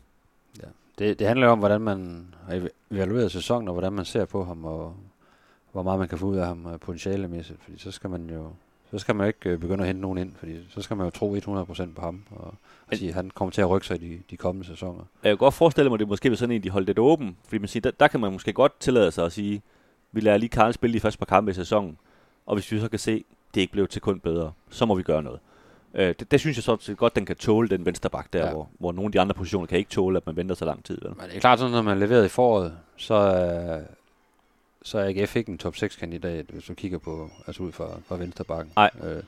Det, det handler jo om, hvordan man har ev- evalueret sæsonen, og hvordan man ser på ham, og hvor meget man kan få ud af ham øh, potentialemæssigt. Fordi så skal man jo, så skal man jo ikke øh, begynde at hente nogen ind, fordi så skal man jo tro 100% på ham, og Men- sige, at han kommer til at rykke sig i de, de kommende sæsoner. Jeg kan godt forestille mig, at det måske vil sådan en, de holdt lidt åben. Fordi man siger, der, der kan man måske godt tillade sig at sige, vi lader lige Karl spille de første par kampe i sæsonen. Og hvis vi så kan se, det ikke blev til kun bedre, så må vi gøre noget. Øh, det, det, synes jeg så godt, den kan tåle, den vensterbak der, Ja. hvor, hvor nogle af de andre positioner kan ikke tåle, at man venter så lang tid. Vel? Men det er klart sådan, når man leverede i foråret, så er, så er AGF ikke en top 6 kandidat, hvis du kigger på, altså ud fra, fra venstrebakken. Nej. Øh,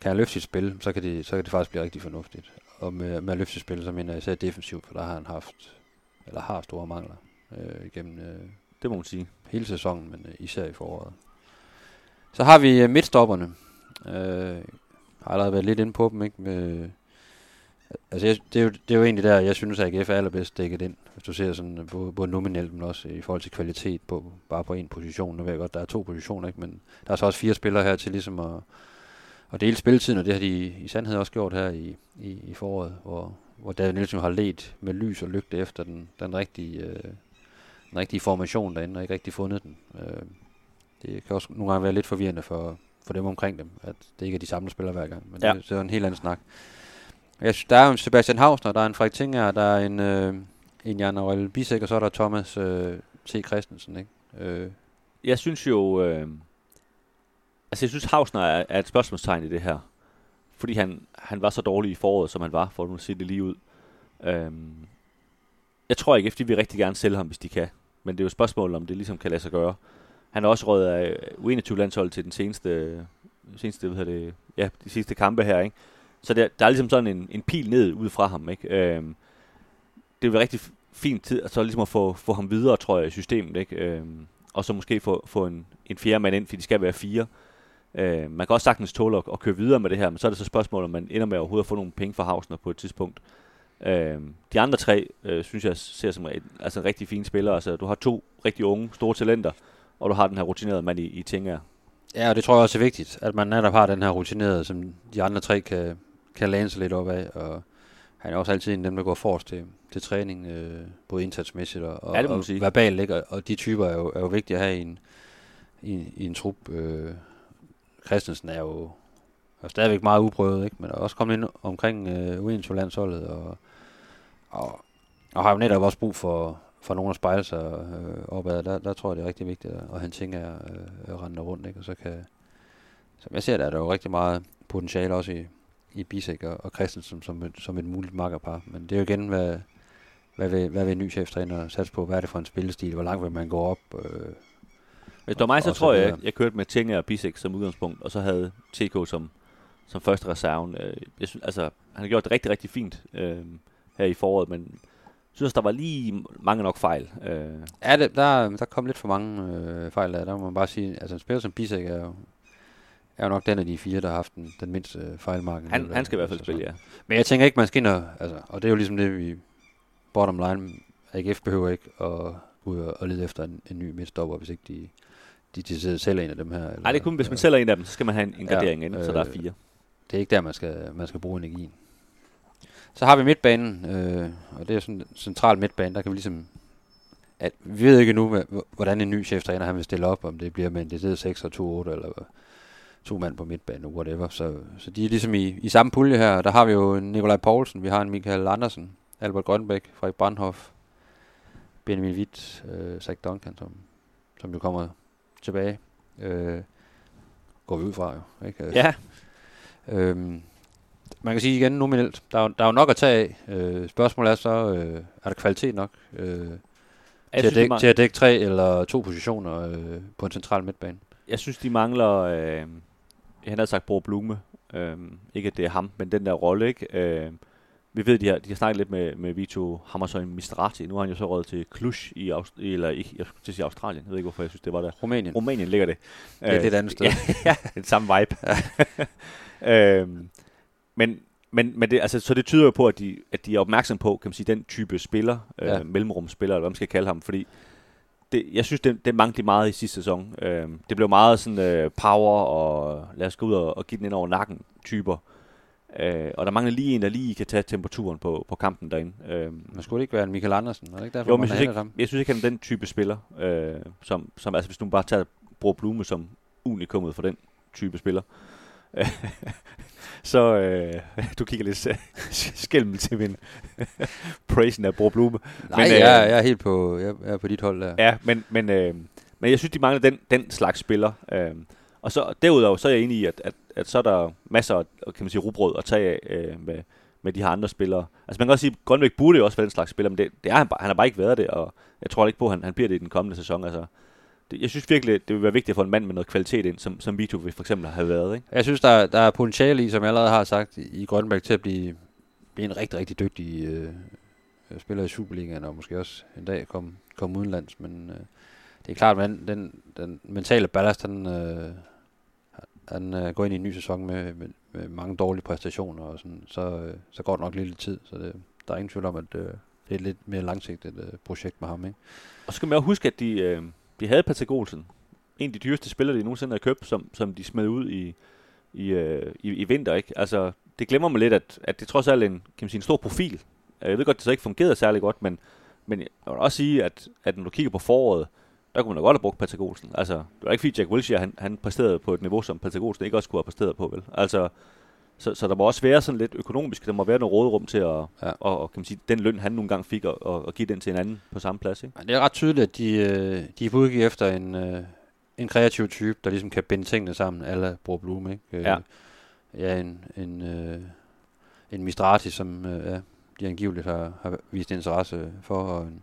kan han løfte sit spil, så kan, det, så kan det faktisk blive rigtig fornuftigt. Og med, med at løfte sit spil, så mener jeg især defensivt, for der har han haft, eller har store mangler øh, igennem øh, Det må man sige. hele sæsonen, men øh, især i foråret. Så har vi øh, midtstopperne. Øh, har allerede været lidt inde på dem, ikke? Med, altså, jeg, det, er jo, det er jo egentlig der, jeg synes, at AGF er allerbedst dækket ind. Hvis du ser sådan, øh, både, både nominelt, men også i forhold til kvalitet på bare på en position. Nu ved jeg godt, der er to positioner, ikke? men der er så også fire spillere her til ligesom at, at dele spilletiden, og det har de i sandhed også gjort her i, i, i foråret, hvor, hvor David Nielsen har let med lys og lygte efter den, den rigtige... Øh, den rigtige formation derinde, og ikke rigtig fundet den. Øh, det kan også nogle gange være lidt forvirrende for, for dem omkring dem, at det ikke er de samme, der spiller hver gang. Men Ja. det, det er en helt anden snak. Jeg synes, der er jo en Sebastian Hausner, der er en Frederik Tinger, der er en, øh, en Jan Aurel Bisek, og så er der Thomas øh, T. Christensen. Ikke? Øh, Jeg synes jo... Øh, altså, jeg synes, Hausner er, er et spørgsmålstegn i det her. Fordi han, han var så dårlig i foråret, som han var, for at nu sige det lige ud. Øhm, jeg tror ikke, de vil rigtig gerne sælge ham, hvis de kan. Men det er jo et spørgsmål, om det ligesom kan lade sig gøre. Han har også røget af U21-landsholdet til den seneste, seneste hvad hedder det, ja, de sidste kampe her, ikke? Så der, der er ligesom sådan en, en pil ned ud fra ham, ikke? Øhm, det vil være rigtig fint tid, at så ligesom at få, få ham videre, tror jeg, i systemet, ikke? Øhm, og så måske få, få en, en fjerde mand ind, fordi de skal være fire. Øh, man kan også sagtens tåle at, at køre videre med det her, men så er det så spørgsmålet, om man ender med overhovedet at få nogle penge fra Hausner på et tidspunkt. Øh, de andre tre, øh, synes jeg, ser som et, altså rigtig fine spillere. Altså, du har to rigtig unge, store talenter, og du har den her rutinerede mand i, i Tinga. ja, og det tror jeg også er vigtigt, at man netop har den her rutinerede, som de andre tre kan, kan læne sig lidt op af, og han er også altid en af dem, der går forrest til, til træning, øh, både indsatsmæssigt og, Ja, og sige. verbalt, ikke? Og, og de typer er jo, er jo vigtige at have i en, i, i en trup. Øh, Christensen er jo er stadigvæk meget uprøvet, ikke? men er også kommet ind omkring øh, U21-landsholdet, og, og, og har jo netop også brug for, for nogen at spejle sig øh, opad. Der, der tror jeg, det er rigtig vigtigt, at han tænker øh, at rende rundt, ikke? og så kan, som jeg ser det, er der jo rigtig meget potentiale også i, i Bisek og, og Christensen som et, som et muligt makkerpar. Men det er jo igen, hvad, hvad vil, hvad vil en ny cheftræner satse på? Hvad er det for en spillestil? Hvor langt vil man gå op? Øh, Hvis det var mig, så tror jeg, jeg, kørte med Tinga og Bisek som udgangspunkt, og så havde TK som, som første reserven. Øh, jeg synes, altså, han har gjort det rigtig, rigtig fint øh, her i foråret, men synes, der var lige mange nok fejl. Øh, Ja, det, der, der kom lidt for mange øh, fejl der. Der må man bare sige, altså en spiller som Bisek er jo, er jo nok den af de fire, der har haft den, den mindste øh, fejlmarken. han, han skal i hvert fald spille, ja. Men jeg tænker ikke, man skal ind og, altså, og det er jo ligesom det, vi bottom line, AGF behøver ikke at ud og, lede efter en, en ny midtstopper, hvis ikke de, de, de selv en af dem her. Nej, det er kun, hvis man sælger en af dem, så skal man have en, en Ja, gardering ind, så der er øh, fire. det er ikke der, man skal, man skal bruge energien. Så har vi midtbanen, øh, og det er sådan en central midtbane, der kan vi ligesom... At, vi ved ikke nu, hvordan en ny cheftræner han vil stille op, om det bliver med en decideret 6 og 2-8, eller to mand på midtbanen, whatever. Så, så de er ligesom i, i samme pulje her. Der har vi jo Nikolaj Poulsen, vi har en Michael Andersen, Albert Grønbæk, Frederik Brandhoff, Benjamin Witt, øh, Zach Duncan, som, som jo kommer tilbage. Øh, går vi ud fra jo. Ikke? Ja, Øhm, man kan sige igen nominelt, der er, der er jo nok at tage af. Øh, spørgsmålet er så, øh, er der kvalitet nok øh, til, at dække, man- til at dække tre eller to positioner øh, på en central midtbane? jeg synes, de mangler, øh, han har sagt Bror Blume, øh, ikke at det er ham, men den der rolle, ikke? Øh, vi ved, de har, de har snakket lidt med, med Vito Hammershøj Mistrati. Nu har han jo så råd til Cluj i, Aust- eller ikke, jeg skulle til at sige Australien. Jeg ved ikke, hvorfor jeg synes, det var der. Rumænien. Rumænien ligger det. det er et lidt andet sted. Ja, ja den samme vibe. øhm, men, men, men det, altså, så det tyder jo på, at de, at de er opmærksom på, kan man sige, den type spiller, øh, Ja. mellemrumspiller, eller hvad man skal kalde ham, fordi det, jeg synes, det, det manglede meget i sidste sæson. Øhm, det blev meget sådan øh, power, og lad os gå ud og, og give den ind over nakken typer. Øh, og der mangler lige en, der lige kan tage temperaturen på, på kampen derinde. Øhm, Men skulle det ikke være en Michael Andersen? Er det ikke derfor, jo, man synes, ikke, ham? jeg synes ikke, han er den type spiller, øh, som, som altså hvis du bare tager Bror Blume som unikummet for den type spiller. så øh, du kigger lidt skælm til min praisen af Bror Blume. Nej, men, øh, jeg, jeg er helt på, jeg er på dit hold der. Ja, men, men, øh, men jeg synes, de mangler den, den slags spiller. Øh, og så derudover, så er jeg enig i, at, at, at så er der masser af, kan man sige, rugbrød at tage af øh, med, med de her andre spillere. Altså man kan også sige, at Grønbæk burde jo også være den slags spiller, men det, det er han, han har bare ikke været det, og jeg tror ikke på, at han, han bliver det i den kommende sæson. Altså, det, jeg synes virkelig, det vil være vigtigt at få en mand med noget kvalitet ind, som, som Vito for eksempel har været. Ikke? Jeg synes, der, der er potentiale i, som jeg allerede har sagt, i Grønbæk til at blive, blive en rigtig, rigtig dygtig øh, spiller i Superligaen, og måske også en dag komme, komme udenlands, men øh, det er klart, at den, den mentale ballast, den, øh, han øh, går ind i en ny sæson med, med, med mange dårlige præstationer, og sådan, så, øh, så går det nok lidt tid. Så det, der er ingen tvivl om, at øh, det er et lidt mere langsigtet øh, projekt med ham. Ikke? Og så skal man også huske, at de, øh, de havde Patrick Olsen, en af de dyreste spillere, de nogensinde har købt, som, som de smed ud i, i, øh, i, i vinter. Ikke? Altså, det glemmer man lidt, at, at det trods alt er en, kan man sige, en stor profil. Øh, jeg ved godt, det så ikke fungerede særlig godt, men, men jeg vil også sige, at, at når du kigger på foråret, der kunne man da godt have brugt Patrick Olsen. Altså, det var ikke fordi Jack Wilshere, han, han præsterede på et niveau, som Patrick Olsen ikke også kunne have præsteret på, vel? Altså, så, så der må også være sådan lidt økonomisk, der må være noget råderum til at, ja. og, og, kan man sige, den løn, han nogle gange fik, og, og, og give den til en anden på samme plads, ikke? Det er ret tydeligt, at de, øh, de er på udgik efter en, øh, en kreativ type, der ligesom kan binde tingene sammen, alle Bror Blume, ikke? Øh, ja. Ja, en, en, en Mistrati, som ja, de angiveligt har, har vist interesse for, og en,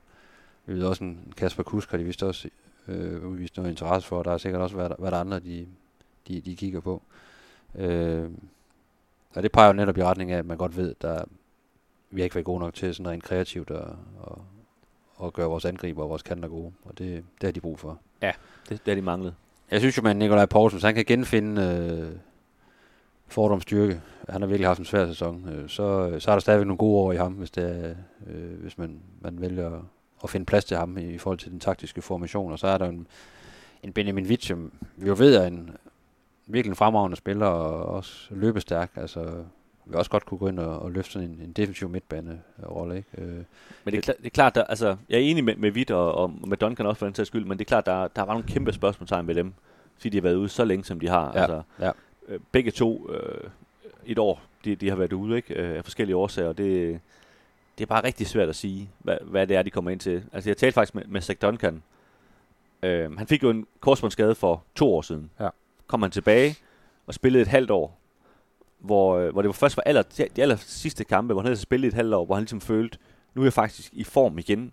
vi ved også en Kasper Kusk har de vist også øh, udvist noget interesse for. Der er sikkert også, hvad der, hvad der andre, de, de, de kigger på. Øh, og det peger jo netop i retning af, at man godt ved, at vi har ikke været gode nok til sådan rent kreativt at, at, at gøre vores angriber og vores kanter gode. Og det, det har de brug for. Ja, det, det har de manglet. Jeg synes jo, at Nikolaj Poulsen, så han kan genfinde øh, fordoms styrke. Han har virkelig haft en svær sæson. Øh, så, så er der stadigvæk nogle gode år i ham, hvis, det er, øh, hvis man, man vælger at finde plads til ham i, i forhold til den taktiske formation. Og så er der en, en Benjamin Witt, som vi jo ved er en virkelig en fremragende spiller og også løbestærk. Altså, vi også godt kunne gå ind og, og løfte sådan en, en defensiv midtbane-rolle. Ikke? Øh, men det er, klar, det er klart, der, altså, jeg er enig med, med Witt og, og med Duncan også for den sags skyld, men det er klart, der, der var nogle kæmpe spørgsmålstegn med dem, fordi de har været ude så længe, som de har. Ja, altså, ja. Øh, begge to øh, et år, de, de har været ude ikke? Øh, af forskellige årsager, det, det er bare rigtig svært at sige, hvad, hvad det er, de kommer ind til. Altså, jeg talte faktisk med, med Zach Duncan. Øh, han fik jo en korsbåndsskade for to år siden. Ja. Kom han tilbage og spillede et halvt år, hvor, øh, hvor det var først var aller, de aller sidste kampe, hvor han havde spillet et halvt år, hvor han ligesom følte, nu er jeg faktisk i form igen.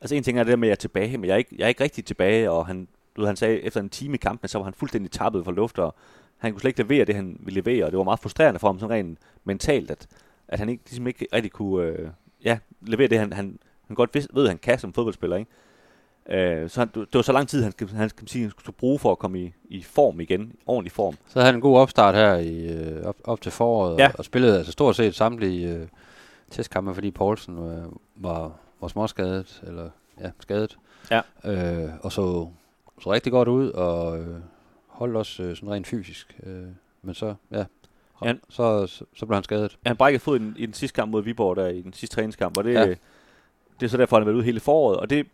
Altså en ting er det der med, at jeg er tilbage, men jeg er ikke, jeg er ikke rigtig tilbage, og han, du ved, han sagde, efter en time i kampen, så var han fuldstændig tappet for luft, og han kunne slet ikke levere det, han ville levere, og det var meget frustrerende for ham sådan rent mentalt, at, at han ikke, ligesom ikke rigtig kunne, øh, ja, levere det, han, han, han godt ved, ved, han kan som fodboldspiller. Ikke? Øh, så han, det var så lang tid, han, han, kan sige, han skulle bruge for at komme i, i form igen, ordentlig form. Så havde han en god opstart her i, øh, op, op til foråret, Ja. og, og spillede altså stort set samtlige øh, testkampe, fordi Poulsen øh, var, var småskadet, eller ja, skadet. Ja. Øh, og så, så rigtig godt ud, og øh, holdt også øh, sådan rent fysisk. Øh, men så, ja, Ja. så, så, så blev han skadet. Han brækkede fod i den, sidste kamp mod Viborg, der i den sidste træningskamp, og det, Ja. ja. det er så derfor, han har været ude hele foråret, og det,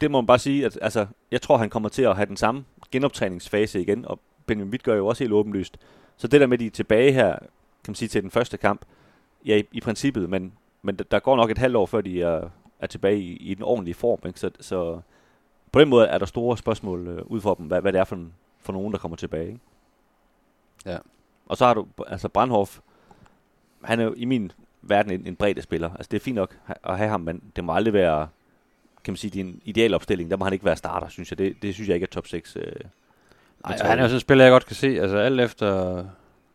det må man bare sige, at altså, jeg tror, han kommer til at have den samme genoptræningsfase igen, og Benjamin Witt gør jo også helt åbenlyst. Så det der med, de er tilbage her, kan man sige, til den første kamp, ja, i, i princippet, men, men der- der går nok et halvt år, før de er, er tilbage i, i den ordentlige form, ikke? Så, så på den måde er der store spørgsmål øh, ud for dem, hvad, hvad det er for, en, for nogen, der kommer tilbage. Ikke? Ja. Og så har du, altså Brandhoff, han er jo i min verden en, en bredde spiller. Altså det er fint nok at have ham, men det må aldrig være, kan man sige, din ideal opstilling. Der må han ikke være starter, synes jeg. Det, det synes jeg ikke er top 6. Øh, Nej, han er jo sådan en spiller, jeg godt kan se. Altså alt efter,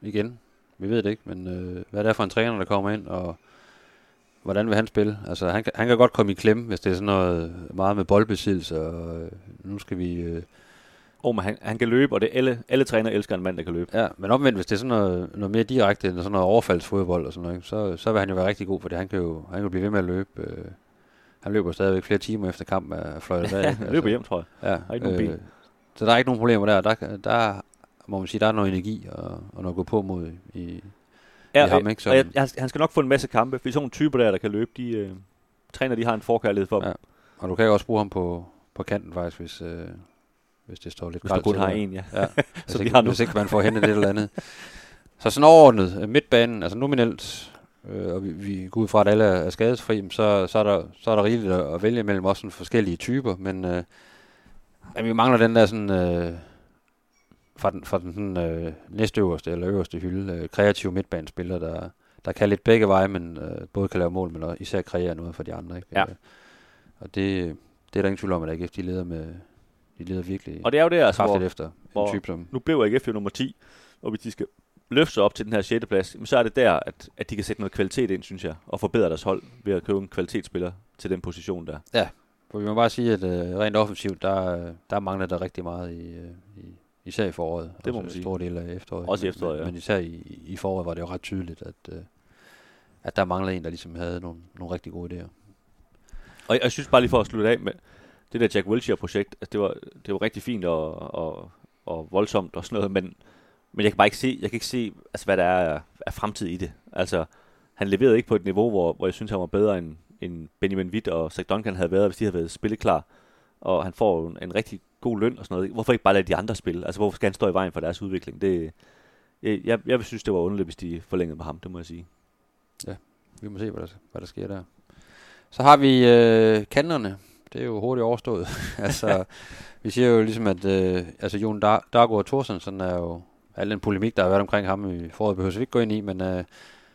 igen, vi ved det ikke, men øh, hvad det er for en træner, der kommer ind, og hvordan vil han spille? Altså han, kan- han kan godt komme i klemme, hvis det er sådan noget meget med boldbesiddelse, og øh, nu skal vi... Øh, oh, men han, han kan løbe, og det alle, alle trænere elsker en mand, der kan løbe. ja, men omvendt, hvis det er sådan noget, noget mere direkte, end sådan noget overfaldsfodbold og sådan noget, så, så vil han jo være rigtig god, fordi han kan jo, han kan jo blive ved med at løbe. Øh, han løber stadigvæk flere timer efter kampen af fløjtet af. Han løber hjem, tror jeg. Ja, ikke nogen ben. så der er ikke nogen problemer der. Der, der må man sige, der er noget energi og, og noget at gå på mod i, Ja, i ham, ikke? og jeg, Som- jeg, han skal nok få en masse kampe, for sådan nogle typer der, der kan løbe, de øh, træner, de har en forkærlighed for Ja. dem, Og du kan jo også bruge ham på, på kanten faktisk, hvis, øh, hvis det står lidt grelt kun har der. en, ja. Ja, Så hvis, de ikke, har nu. hvis ikke man får hentet det eller andet. Så sådan overordnet, øh, midtbanen, altså nominelt, øh, og vi, vi går ud fra, at alle er skadesfri, så, så, er der, så er der rigeligt at, vælge mellem også sådan forskellige typer, men øh, vi mangler den der sådan, øh, fra den, fra den sådan, øh, næstøverste eller øverste hylde, øh, kreative midtbanespiller, der, der kan lidt begge veje, men øh, både kan lave mål, men også især kreere noget for de andre. Ikke? Ja. Og det, det er der ingen tvivl om, at AGF de leder med, de leder virkelig Og det er jo det, altså, hvor, efter hvor- en type som... nu blev AGF jo nummer 10, og hvis de skal løfte sig op til den her 6. plads, så er det der, at, at de kan sætte noget kvalitet ind, synes jeg, og forbedre deres hold ved at købe en kvalitetsspiller til den position der. For vi må bare sige, at øh, rent offensivt, der, der mangler der rigtig meget i, øh, i især i foråret. Det må Også man sige. En stor del af efteråret. Også i Men- efteråret, ja. Men især i, i foråret var det jo ret tydeligt, at, øh, at der manglede en, der ligesom havde nogle, nogle rigtig gode idéer. Og jeg, jeg synes bare lige for at slutte af med det der Jack Wilshere-projekt, altså det var, det var rigtig fint og, og, og voldsomt og sådan noget, men, men jeg kan bare ikke se, jeg kan ikke se altså, hvad der er af, fremtid i det. Altså, han leverede ikke på et niveau, hvor, hvor jeg synes, han var bedre end, end Benjamin Witt og Zach Duncan havde været, hvis de havde været spilleklar. Og han får jo en, en rigtig god løn og sådan noget. Hvorfor ikke bare lade de andre spille? Altså, hvorfor skal han stå i vejen for deres udvikling? Det, jeg, jeg, vil synes, det var underligt, hvis de forlængede med ham, det må jeg sige. Ja, Vi må se, hvad der, hvad der sker der. Så har vi øh, kanterne. Det er jo hurtigt overstået. altså, vi siger jo ligesom, at øh, altså Jon Dar- Dargo og Thorsen, sådan er jo al den polemik, der har været omkring ham i foråret, behøver vi ikke gå ind i, men øh,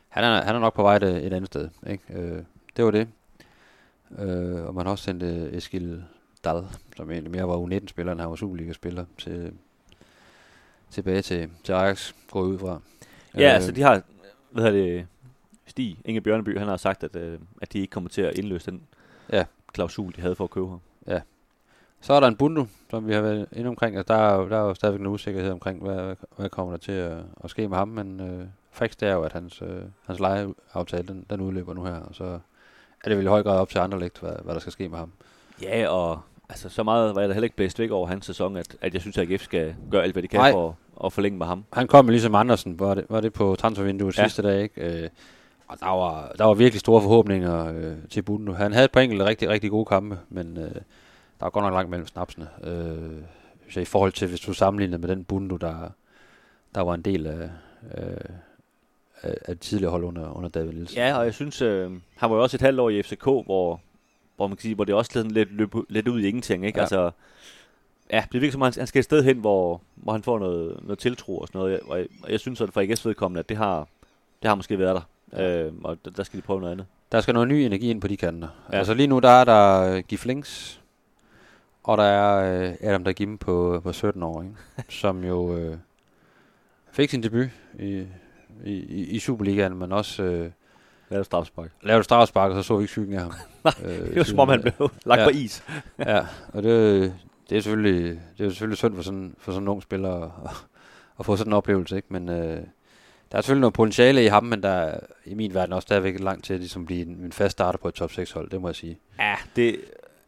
han, er, han er nok på vej et, et andet sted. Ikke? Øh, det var det. Øh, og man har også sendt øh, Eskil Dal, som egentlig mere var U19-spiller, end han var Superliga-spiller, til, tilbage til, til Ajax, går ud fra. Ja, øh. altså de har, hvad hedder det, Stig Inge Bjørneby, han har sagt, at, øh, at de ikke kommer til at indløse den Ja. klausul, de havde for at købe ham. Så er der en Bundu, som vi har været inde omkring. Altså, der, er jo, der er jo stadigvæk en usikkerhed omkring, hvad, hvad kommer der til at, at ske med ham. Men øh, faktisk det er jo, at hans, øh, hans lejeaftale, den, den udløber nu her. Og så er det vel i høj grad op til andre hvad, hvad der skal ske med ham. Ja, og altså, så meget var jeg da heller ikke blæst væk over hans sæson, at, at jeg synes, at AGF skal gøre alt, hvad de kan Nej. for at, forlænge med ham. Han kom ligesom Andersen, var det, var det på transfervinduet Ja. sidste dag, ikke? Øh, og der var, der var virkelig store forhåbninger øh, til Bundu. Han havde et par enkelte rigtig, rigtig gode kampe, men øh, der var godt nok langt mellem snapsene. Øh, så i forhold til, hvis du sammenligner med den Bundu, der, der var en del af, øh, af, af tidligere hold under, under David Nielsen. Ja, og jeg synes, øh, han var jo også et halvt år i FCK, hvor, hvor man kan sige, hvor det også sådan lidt, løb, lidt ud i ingenting, ikke? Ja. Altså, ja, det virker som, han, han skal et sted hen, hvor, hvor han får noget, noget tiltro og sådan noget, og jeg, og jeg synes, at for AGF's vedkommende, at det har, det har måske været der, ja. øh, og der, der skal de prøve noget andet. Der skal noget ny energi ind på de kanter. Ja. Altså lige nu, der er der Giflings, og der er øh, Adam Dagim på, på 17 år, ikke? som jo øh, fik sin debut i, i, i, Superligaen, men også øh, os strafspark. lavede et straffespark, og så så vi ikke skyggen af ham. øh, Det var som om, han blev lagt Ja. på is. Ja, og det, det er selvfølgelig, det er selvfølgelig synd for sådan, for sådan en ung spiller at, at få sådan en oplevelse, ikke? Men øh, der er selvfølgelig noget potentiale i ham, men der er i min verden også stadigvæk langt til at ligesom blive en, en fast starter på et top 6 hold, det må jeg sige. Ja, det,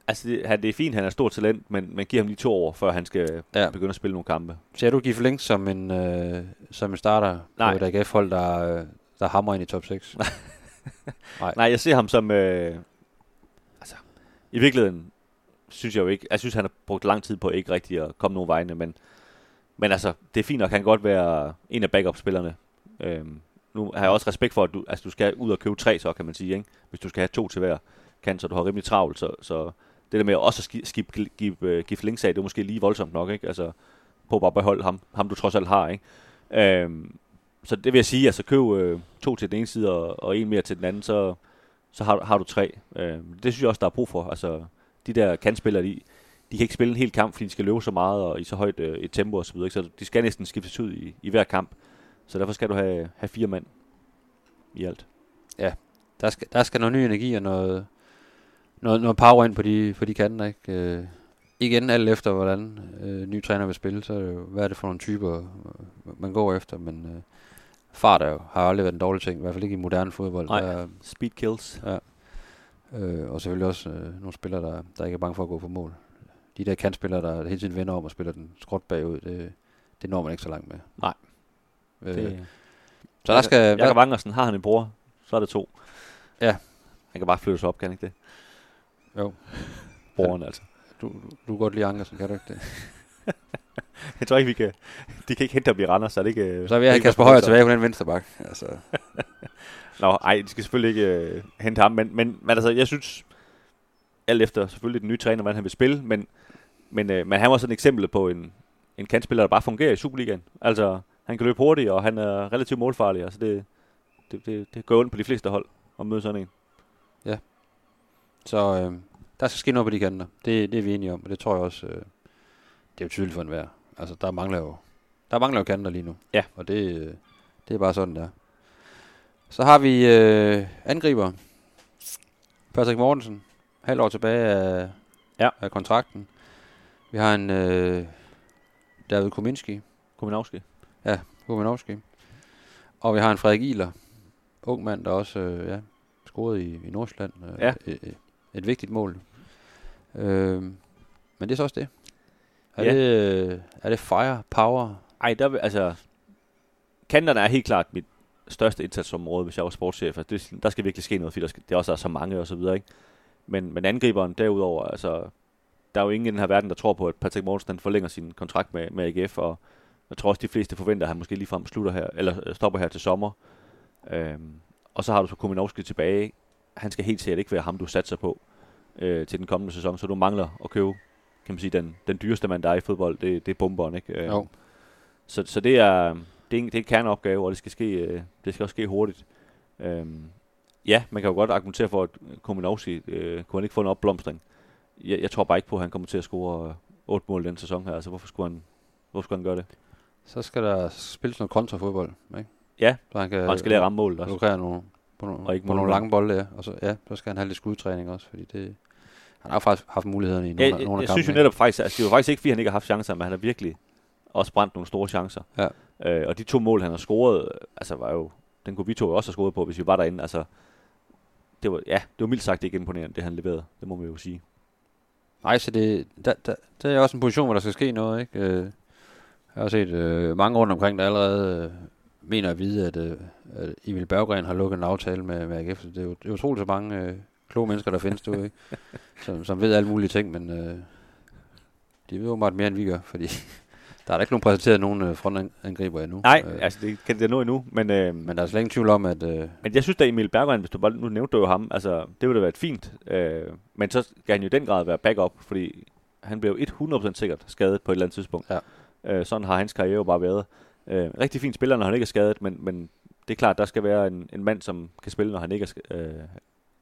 altså det, han, det er fint, han er stort talent, men man giver ham lige to år, før han skal ja. Begynde at spille nogle kampe. Ser du Gif Links som en, øh, som en starter Nej. på et AGF-hold, der, øh, der hammer ind i top 6? Nej, jeg ser ham som... Øh, altså, i virkeligheden synes jeg jo ikke... Jeg synes, han har brugt lang tid på ikke rigtig at komme nogen vegne, men, men altså, det er fint nok, han kan godt være en af backup-spillerne. Øhm, nu har jeg også respekt for, at du, altså, du skal ud og købe tre, så kan man sige, ikke? hvis du skal have to til hver kant, så du har rimelig travlt, så, så det der med også at skifte skib, give, øh, give, give links af, det er måske lige voldsomt nok, ikke? Altså, på bare at beholde ham, ham du trods alt har, ikke? Øhm, så det vil jeg sige, altså køb øh, to til den ene side og, og en mere til den anden, så, så har, har du tre. Øh, det synes jeg også, der er brug for. Altså, de der kantspillere, de, de kan ikke spille en hel kamp, fordi de skal løbe så meget og i så højt øh, et tempo osv., så, så de skal næsten skiftes ud i, i hver kamp. Så derfor skal du have, have fire mand i alt. Ja, Der skal, der skal noget ny energi og noget, noget, noget power ind på de, på de kanter, ikke? Øh, igen alt efter, hvordan øh, ny træner vil spille, så er det jo, hvad er det for nogle typer, øh, man går efter, men øh, fart er jo, har aldrig været en dårlig ting, i hvert fald ikke i moderne fodbold. Nej. Der, Speed kills. øh, og selvfølgelig også øh, nogle spillere, der, der ikke er bange for at gå på mål. De der kantspillere, der hele tiden vender om og spiller den skråt bagud, det, det når man ikke så langt med. Nej. Øh, Det, så der skal... Jakob Angersen, har han en bror, så er det to. Ja. Han kan bare flytte sig op, kan ikke det? Jo. Broren altså. Du, du, du kan godt lide Ankersen, kan du ikke det? Jeg tror ikke, vi kan... De kan ikke hente ham i Randers, så er det ikke... øh, Så er vi have ikke Kasper Højer tilbage på den venstre bak. Altså, Nå, ej, de skal selvfølgelig ikke øh, hente ham, men, men, men altså, jeg synes, alt efter selvfølgelig den nye træner, hvordan han vil spille, men, men, øh, men han var sådan et eksempel på en, en kantspiller, der bare fungerer i Superligaen. Altså, han kan løbe hurtigt, og han er relativt målfarlig, altså det, det, det, det går ondt på de fleste hold at møde sådan en. Så øh, der skal ske noget på de kanter. Det, det er vi enige om, og det tror jeg også, øh, det er jo tydeligt for enhver. Altså, der mangler jo, der mangler jo kanter lige nu. Ja. Og det, øh, det er bare sådan, der. Så har vi øh, angriber. Patrick Mortensen, halv år tilbage af, Ja. af kontrakten. Vi har en øh, David Kominski, Kuminowski. Kuminowski. Og vi har en Frederik Ihler, ung mand, der også øh, ja, scorede i, i Nordsjælland. Øh, Ja. et, et, et vigtigt mål. Øh, men det er så også det. Er, Ja. det, øh, er det fire, power? Ej, der vil, altså... Kanterne er helt klart mit største indsatsområde, hvis jeg var sportschef. Altså, det, der skal virkelig ske noget, fordi der, skal, der også er så mange og så videre, ikke? Men, men angriberen derudover, altså... Der er jo ingen i den her verden, der tror på, at Patrick Mortensen forlænger sin kontrakt med, med AGF, og jeg tror også, de fleste forventer, at han måske ligefrem slutter her, eller øh, stopper her til sommer. Øhm, og så har du så Kuminowski tilbage. Han skal helt sikkert ikke være ham, du satser på øh, til den kommende sæson, så du mangler at købe, kan man sige, den, den dyreste mand, der er i fodbold, det, det er bomberen, ikke? Øh, Jo. så, så det er, det er, en, det er en kerneopgave, og det skal, ske, øh, det skal også ske hurtigt. Øhm, ja, man kan jo godt argumentere for, at Kominowski øh, kunne han ikke få en opblomstring. Jeg, jeg tror bare ikke på, at han kommer til at score øh, 8 mål den sæson her. Altså, hvorfor skulle han, hvorfor skulle han gøre det? Så skal der spilles noget kontrafodbold, ikke? Ja, Så han kan Og han skal lære ramme målet også. lukrere nogle, på nogle, Og ikke på nogle lange bolde, ja. Og så, ja, så skal han have lidt skudtræning også, fordi det... Han har jo faktisk haft mulighederne i nogle, Ja, af, jeg, nogle jeg af synes jo netop faktisk, altså det var faktisk ikke, fordi han ikke har haft chancer, men han har virkelig også brændt nogle store chancer. Ja. Øh, og de to mål, han har scoret, altså var jo, den kunne vi to også have scoret på, hvis vi var derinde. Altså, det var, ja, det var mildt sagt ikke imponerende, det han leverede. Det må man jo sige. Nej, så det, der, der, der er også en position, hvor der skal ske noget, ikke? Øh, Jeg har set øh, mange rundt omkring, der allerede øh, mener at vide, at, øh, at Emil Berggren har lukket en aftale med, med AGF. Det er jo det er utroligt så mange øh, kloge mennesker, der findes derude, ikke? Som, som ved alle mulige ting, men øh, de ved åbenbart mere, end vi gør, fordi der er da ikke nogen præsenteret nogen øh, frontangriber endnu. Nej, øh, altså det kan det nå endnu, men, øh, Men der er slet ingen tvivl om, at... Øh, men jeg synes da Emil Berggren, hvis du bare, nu nævnte du jo ham, altså det ville da være fint, øh, men så skal han jo i den grad være backup, fordi han blev jo 100% sikkert skadet på et eller andet tidspunkt. Ja. Øh, sådan har hans karriere jo bare været. Øh, rigtig fin spiller, når han ikke er skadet, men, men det er klart, der skal være en, en mand, som kan spille, når han ikke er øh,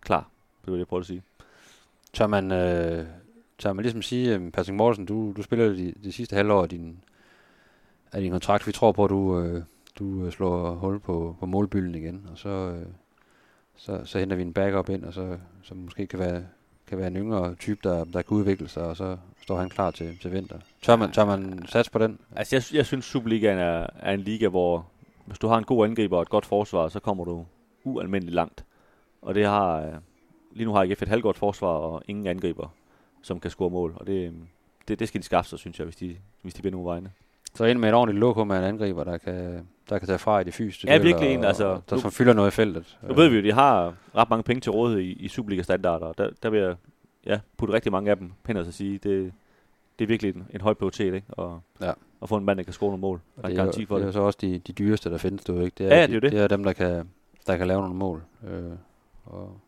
klar. Det vil jeg prøve at sige. tør man, øh, tør man ligesom sige, øh, Patrick Mortensen, du, du spiller de, de sidste halvår af din, af din kontrakt. Vi tror på, at du, øh, du øh, slår hul på, på målbylden igen, og så, øh, så, så henter vi en backup ind, og så, som måske kan være, kan være en yngre type, der, der kan udvikle sig, og så står han klar til, til vinter. Tør man, tør man satse på den? Altså, jeg, jeg synes, Superligaen er, er en liga, hvor hvis du har en god angriber og et godt forsvar, så kommer du ualmindeligt langt. Og det har, øh, lige nu har AGF et halvgodt forsvar og ingen angriber, som kan score mål. Og det, det, det skal de skaffe sig, synes jeg, hvis de, hvis de vinder vejene. Så ind med et ordentligt loko med en angriber, der kan, der kan tage fra i det fysiske. Ja, virkelig en, altså, og Der nu- som fylder noget i feltet. Nu ved vi jo, de har ret mange penge til rådighed i, i Superliga-standarder, og der, der vil jeg ja, putte rigtig mange af dem hen og så sige, det, det er virkelig en, en høj prioritet, ikke? Og, Ja. at få en mand, der kan score nogle mål. Der er det, er, garanti for det er det. jo så også de, de dyreste, der findes derude, ikke? Det Ja, ja, de, det er jo det. det er dem, der kan, der kan lave nogle mål øh, og,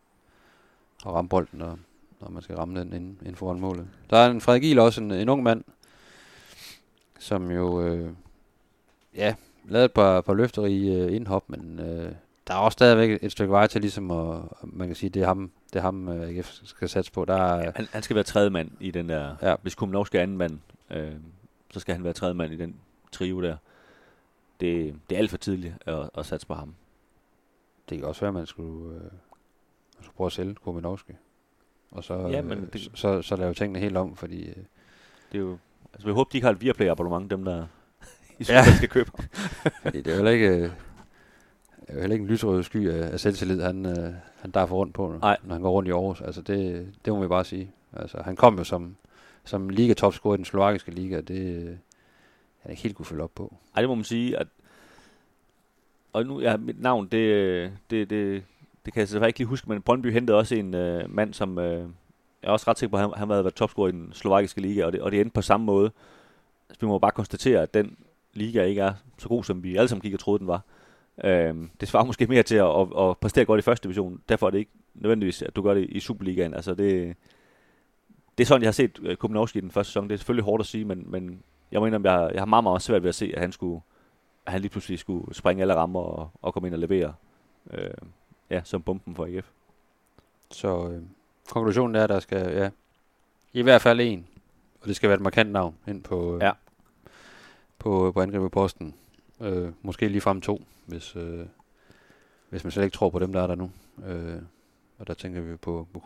og ramme bolden, når, når man skal ramme den inden, inden foran målet. Der er en Frederik Giel også, en, en ung mand, som jo øh, ja, lavede et par, par løfterige øh, indhop, men øh, der er også stadigvæk et stykke vej til ligesom at, man kan sige, det er ham, det er ham øh, AGF skal satse på. Der er, Han, han skal være tredje mand i den der... Ja. Hvis Kuminovski er anden mand, øh, så skal han være tredje mand i den trio der. Det, det er alt for tidligt at, at satse på ham. det kan også være, at man skulle, øh, man skulle prøve at sælge Kominovski. Og så, Ja, men øh, det- så, så, så lave tingene helt om, fordi øh, Det er jo... Altså, vi håber, de ikke har et Viaplay abonnement, dem der i Ja. ja. skal købe. Fordi det er jo heller ikke, øh, det er jo heller ikke en lysrød sky af, af selvtillid, han, øh, han der får rundt på, Nej. når han går rundt i Aarhus. Altså det, det må vi bare sige. Altså, han kom jo som, som liga-topscorer i den slovakiske liga, det øh, han ikke helt kunne følge op på. Ej, det må man sige, at... Og nu, ja, mit navn, det, det, det, det kan jeg selvfølgelig ikke lige huske, men Brøndby hentede også en øh, mand, som... Øh, jeg er også ret sikker på, at han, han havde været topscorer i den slovakiske liga, og det, og det endte på samme måde. Så vi må bare konstatere, at den liga ikke er så god, som vi alle sammen gik og troede, den var. Øhm, det svarer måske mere til at, at, at præstere godt i første division. Derfor er det ikke nødvendigvis, at du gør det i Superligaen. Altså det, det er sådan, jeg har set øh, Kubinovski i den første sæson. Det er selvfølgelig hårdt at sige, men, men jeg mener, jeg, har, jeg har meget, meget svært ved at se, at han skulle at han lige pludselig skulle springe alle rammer og, og komme ind og levere øh, ja, som bomben for AGF. Så øh, konklusionen er, at der skal, ja, i hvert fald en, og det skal være et markant navn ind på, øh, Ja. på, på angriberposten. Øh, måske lige frem to, hvis, øh, hvis man slet ikke tror på dem, der er der nu. Øh, og der tænker vi på, på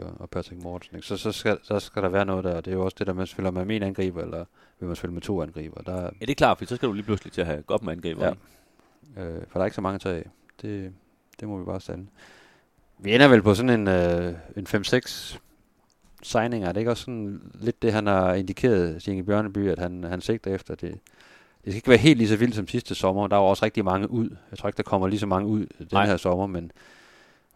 og, og Patrick Mortensen. Ikke? Så, så, skal, så skal der være noget der, og det er jo også det der at spiller man med en angriber, eller vil man spille med to angriber. Der, Ja, det er klart, for så skal du lige pludselig til at have godt med angriber. Ja. Øh, for der er ikke så mange af. Det, det må vi bare sande. Vi ender vel på sådan en, øh, en 5-6 signinger. Er det ikke også sådan lidt det, han har indikeret, Inge Bjørneby, at han, han sigter efter? Det, det skal ikke være helt lige så vildt som sidste sommer. Der var også rigtig mange ud. Jeg tror ikke, der kommer lige så mange ud den Nej. her sommer, men,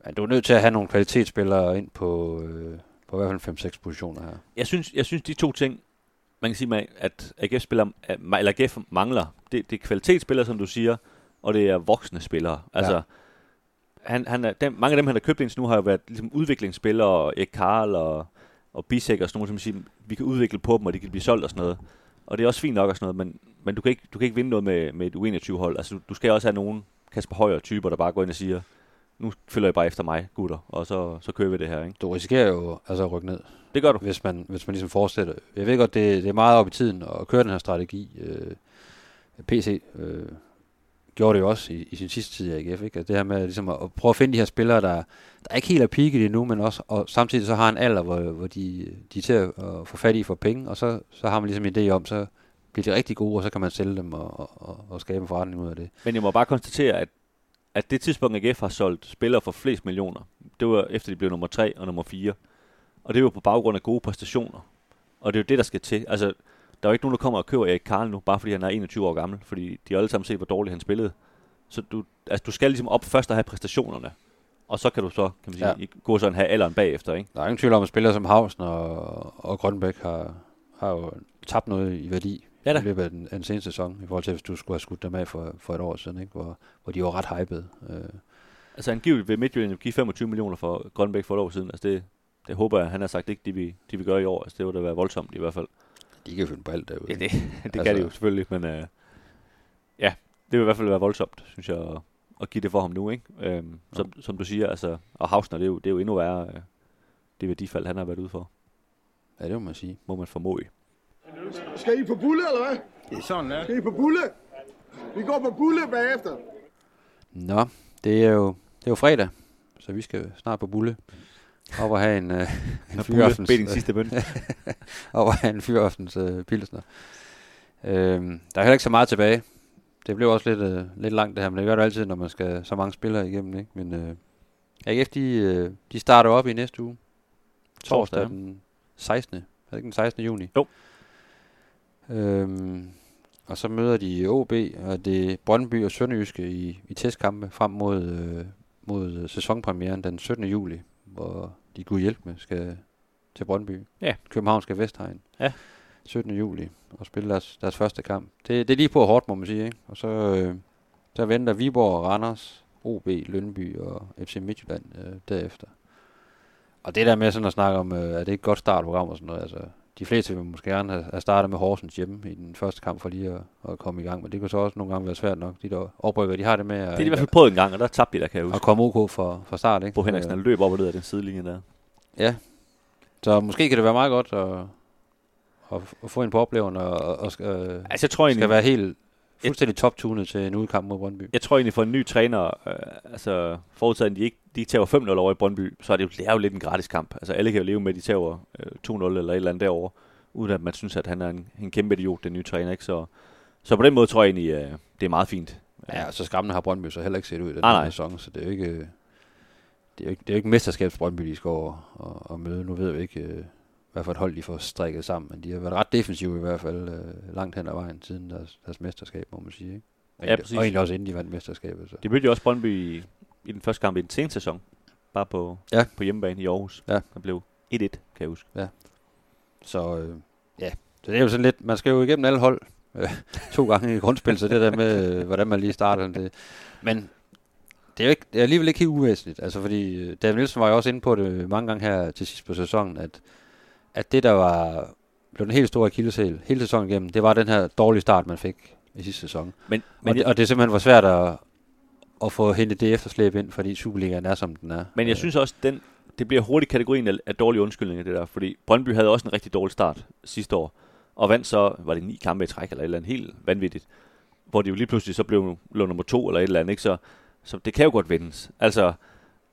men du er nødt til at have nogle kvalitetsspillere ind på, øh, på i hvert fald 5-6 positioner her. Jeg, synes, jeg synes, de to ting, man kan sige, med, at AGF, spiller, eller AGF mangler, det, det er kvalitetsspillere, som du siger, og det er voksne spillere. Altså, Ja. Han, han er, dem, mange af dem, han har købt indtil nu, har jo været ligesom udviklingsspillere, Erik Karl og, og Bisek og sådan nogle, som siger, vi kan udvikle på dem, og de kan blive solgt og sådan noget. Og det er også fint nok og sådan noget, men, men du, kan ikke, du kan ikke vinde noget med, med et U21-hold. Altså, du, du skal også have nogen Kasper Højer typer, der bare går ind og siger, nu følger I bare efter mig, gutter, og så, så kører vi det her, ikke? Du risikerer jo altså at rykke ned. Det gør du. hvis man, hvis man ligesom fortsætter. Jeg ved godt, det, det er meget op i tiden at køre den her strategi. Øh, PC øh, gjorde det jo også i, i sin sidste tid i AGF. Ikke? Altså det her med ligesom at, at prøve at finde de her spillere, der, der ikke helt er peaked endnu, men også, og samtidig så har en alder, hvor, hvor de, de er til at, at få fat i for penge, og så, så har man ligesom en idé om, så bliver de rigtig gode, og så kan man sælge dem og, og, og, og skabe en forretning ud af det. Men jeg må bare konstatere, at, at det tidspunkt, AGF har solgt spillere for flest millioner, det var efter de blev nummer 3 og nummer 4. Og det var på baggrund af gode præstationer. Og det er jo det, der skal til. Altså, der er jo ikke nogen, der kommer og køber Erik Karl nu, bare fordi han er 21 år gammel. Fordi de har alle sammen set, hvor dårligt han spillede. Så du, altså, du skal ligesom op først og have præstationerne. Og så kan du så, kan man sige, Ja. gå sådan have alderen bagefter, ikke? Der er ingen tvivl om, at spillere som Hausen og, og Grønbæk har, har jo tabt noget i værdi Ja da. i løbet af den, af den seneste sæson, i forhold til, hvis du skulle have skudt dem af for, for et år siden, ikke? Hvor, hvor de var ret hypede. Øh, Altså angiveligt vil Midtjylland give 25 millioner for Grønbæk for et år siden. Altså det, det håber jeg, han har sagt ikke, de vil, de vil gøre i år. Altså det vil da være voldsomt i hvert fald. De kan jo finde på alt derude. Ja, det, det altså, Altså- kan det jo selvfølgelig, men øh, ja, det vil i hvert fald være voldsomt, synes jeg, at, at give det for ham nu, ikke? Øhm, som, som du siger, altså, og Hausner, det er jo, det er jo endnu værre, øh, det værdifald, han har været ude for, Ja, det må man sige. må man formode. Skal I på bulle, eller hvad? Det er sådan, ja. Skal I på bulle? Vi går på bulle bagefter. Nå, det er jo, det er jo fredag, så vi skal snart på bulle. Op og have en, øh, en fyraftens, Bed din sidste bøn. op og have en fyraftens øh, pilsner. Øhm, der er heller ikke så meget tilbage. Det blev også lidt, øh, lidt langt det her, men det gør det altid, når man skal så mange spillere igennem. Ikke? Men øh, AGF, de, øh, de starter op i næste uge. Torsdag Torsdag, den 16. Er det ikke den 16. juni? Jo. Øhm, og så møder de OB, og det er Brøndby og Sønderjyske i, i testkampe frem mod, øh, mod øh, sæsonpremieren den 17. juli, hvor de kunne hjælpe med skal til Brøndby. Ja. Københavnske Vestegn. Ja. 17. juli og spille deres, deres første kamp. Det, det er lige på hårdt, må man sige. Ikke? Og så, øh, så venter Viborg, Randers, OB, Lønby og FC Midtjylland øh, derefter. Og det der med sådan at snakke om, øh, er det ikke et godt startprogram og sådan noget, altså de fleste vil måske gerne have, have startet med Horsens hjemme i den første kamp for lige at, at komme i gang, men det kan så også nogle gange være svært nok. De der oprykker, de har det med at, Det har de i hvert fald prøvet en gang, og der tabte de der, kan jeg at huske. komme OK for, for start. Ikke? Bo Henriksen han løb op og ned af den sidelinje der. Ja. Så måske kan det være meget godt at, at, at få en på oplevelsen og, og, og øh, Altså jeg tror egentlig, skal være helt fuldstændig top-tunet til en udkamp mod Brøndby. jeg tror egentlig for en ny træner, øh, altså forudsaget, at de ikke de tager 5-0 over i Brøndby, så er det jo, det er jo lidt en gratis kamp. Altså alle kan jo leve med, at de tager øh, 2-0 eller et eller andet derovre, uden at man synes, at han er en, en kæmpe idiot, den nye træner. Ikke? Så, så på den måde tror jeg egentlig, øh, det er meget fint. Ja, og så skræmmende har Brøndby så heller ikke set ud i den her sæson, så det er jo ikke, øh, det er jo ikke, det er jo ikke mesterskabs Brøndby, de skal over og, og møde. Nu ved vi ikke, øh, hvad for et hold de får strikket sammen, men de har været ret defensive i hvert fald øh, langt hen ad vejen siden deres, deres mesterskab, må man sige. Ikke? Og Ja, præcis. Og egentlig også inden de vandt mesterskabet. Så. De mødte jo også Brøndby i, i den første kamp i den seneste sæson, bare på, Ja. på hjemmebane i Aarhus. Ja. Der blev 1-1, kan jeg huske. Så øh, ja, Så det er jo sådan lidt, man skal jo igennem alle hold øh, to gange i grundspil, så det der med, øh, hvordan man lige starter det. Men det er jo ikke, det er alligevel ikke helt uvæsentligt, altså fordi øh, David Nielsen var jo også inde på det mange gange her til sidst på sæsonen, at, at det der var blev den helt store akilleshæl hele sæsonen igennem, det var den her dårlige start, man fik i sidste sæson. Men, Men og, det, og det simpelthen var svært at, at få hentet det efterslæb ind, fordi Superligaen er, som den er. Men jeg Øh, synes også, den, det bliver hurtigt kategorien af, af dårlige undskyldninger, det der. Fordi Brøndby havde også en rigtig dårlig start sidste år. Og vandt så, var det ni kampe i træk, eller et eller andet helt vanvittigt. Hvor de jo lige pludselig så blev, blev nummer to, eller et eller andet. Ikke? Så, så det kan jo godt vendes. Altså,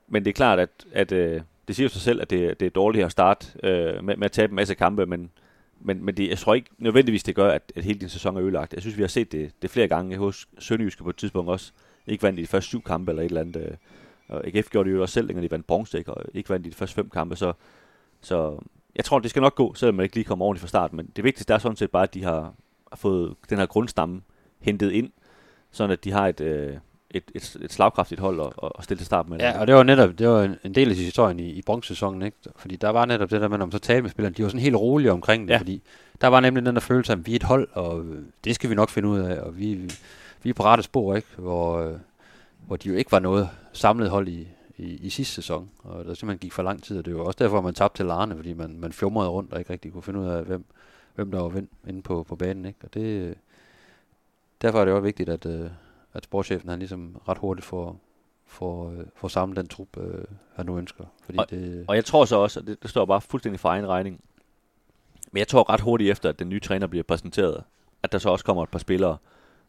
men det er klart, at, at øh, det siger jo sig selv, at det, det er dårligt at starte øh, med, med at tabe en masse kampe, men, men, men det, jeg tror ikke nødvendigvis, det gør, at, at hele din sæson er ødelagt. Jeg synes, vi har set det, det flere gange hos Sønderjyske på et tidspunkt også. Ikke vandt i de første syv kampe, eller et eller andet. Øh, og AGF gjorde det jo også selv, dengang de vandt bronze, ikke? og ikke vandt i de første fem kampe, så, så jeg tror, det skal nok gå, selvom man ikke lige kommer ordentligt fra start, men det vigtigste er sådan set bare, at de har fået den her grundstamme hentet ind, sådan at de har et, øh, et, et, et slagkraftigt hold at, at stille til start med. Ja, og det var netop det var en, en del af historien i, i bronzesæsonen, ikke? Fordi der var netop det der med, man så talte med spillerne, de var sådan helt rolige omkring det, Ja. fordi der var nemlig den der følelse af, at vi er et hold, og øh, det skal vi nok finde ud af, og vi, vi er på rette spor, ikke? Hvor, øh, hvor de jo ikke var noget samlet hold i, i, i sidste sæson, og der simpelthen gik for lang tid, og det var også derfor, man tabte til Larne, fordi man, man fjumrede rundt og ikke rigtig kunne finde ud af, hvem, hvem der var vind, inde på, på banen, ikke? Og det, øh, derfor er det også vigtigt, at, at sportschefen han ligesom ret hurtigt får, får, øh, får samlet den trup, øh, han nu ønsker. Fordi det, Og jeg tror så også, og det, det står bare fuldstændig for egen regning, men jeg tror ret hurtigt efter, at den nye træner bliver præsenteret, at der så også kommer et par spillere,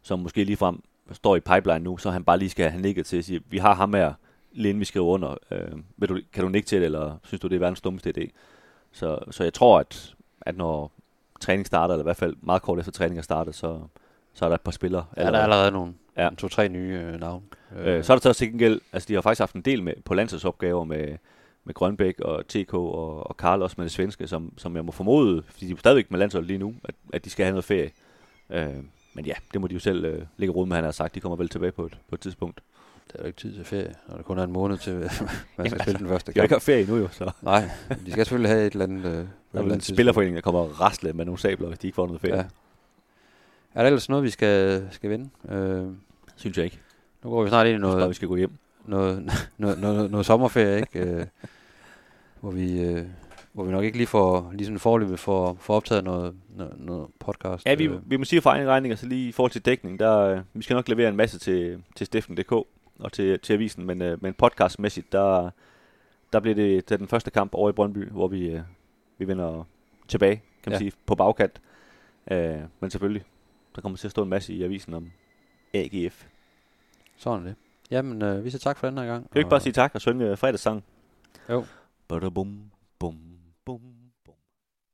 som måske lige frem står i pipeline nu, så han bare lige skal have nikket til at sige, vi har ham her, lige inden vi skriver under. Øh, vil du, kan du nikke til det, eller synes du, det er verdens dummeste idé? Så, så jeg tror, at, at når træning starter, eller i hvert fald meget kort efter træning er startet, så, så er der et par spillere. ja, der er allerede nogle Ja. to-tre nye øh, navne. Øh, så er der så til gengæld, altså de har faktisk haft en del med på landsholdsopgaver med, med Grønbæk og TK og, og Karl også med det svenske, som, som jeg må formode, fordi de er stadigvæk med landsholdet lige nu, at, at de skal have noget ferie. Øh, men ja, det må de jo selv øh, lægge råd med, han har sagt. De kommer vel tilbage på et, på et tidspunkt. Der er jo ikke tid til ferie, og der kun er en måned til, man skal spille den første De har kamp. ikke haft ferie endnu jo, så Nej, de skal selvfølgelig have et eller andet... Øh, der er en spillerforening, der kommer og rasle med nogle sabler, hvis de ikke får noget ferie. Ja. Er der ellers noget, vi skal, skal vinde? Øh, Synes jeg ikke. nu går vi snart ind i synes bare, vi noget, skal gå hjem. noget, noget, noget, noget sommerferie, ikke? Øh, hvor, vi, øh, hvor vi nok ikke lige får, lige sådan forløbet for, for optaget noget, noget, noget podcast. Ja, vi, øh. vi må sige for egen regning, altså lige i forhold til dækning, der, øh, vi skal nok levere en masse til, til Steffen.dk og til, til avisen, men, øh, men podcastmæssigt, der, der bliver det, det den første kamp over i Brøndby, hvor vi, øh, vi vender tilbage, kan man Ja. sige, på bagkant. Øh, men selvfølgelig, der kommer til at stå en masse i avisen om AGF. Sådan er det. Jamen, øh, vi siger tak for den her gang. Kan vi ikke bare sige tak og synge øh, fredagssang? Jo. Bada bum, bum, bum.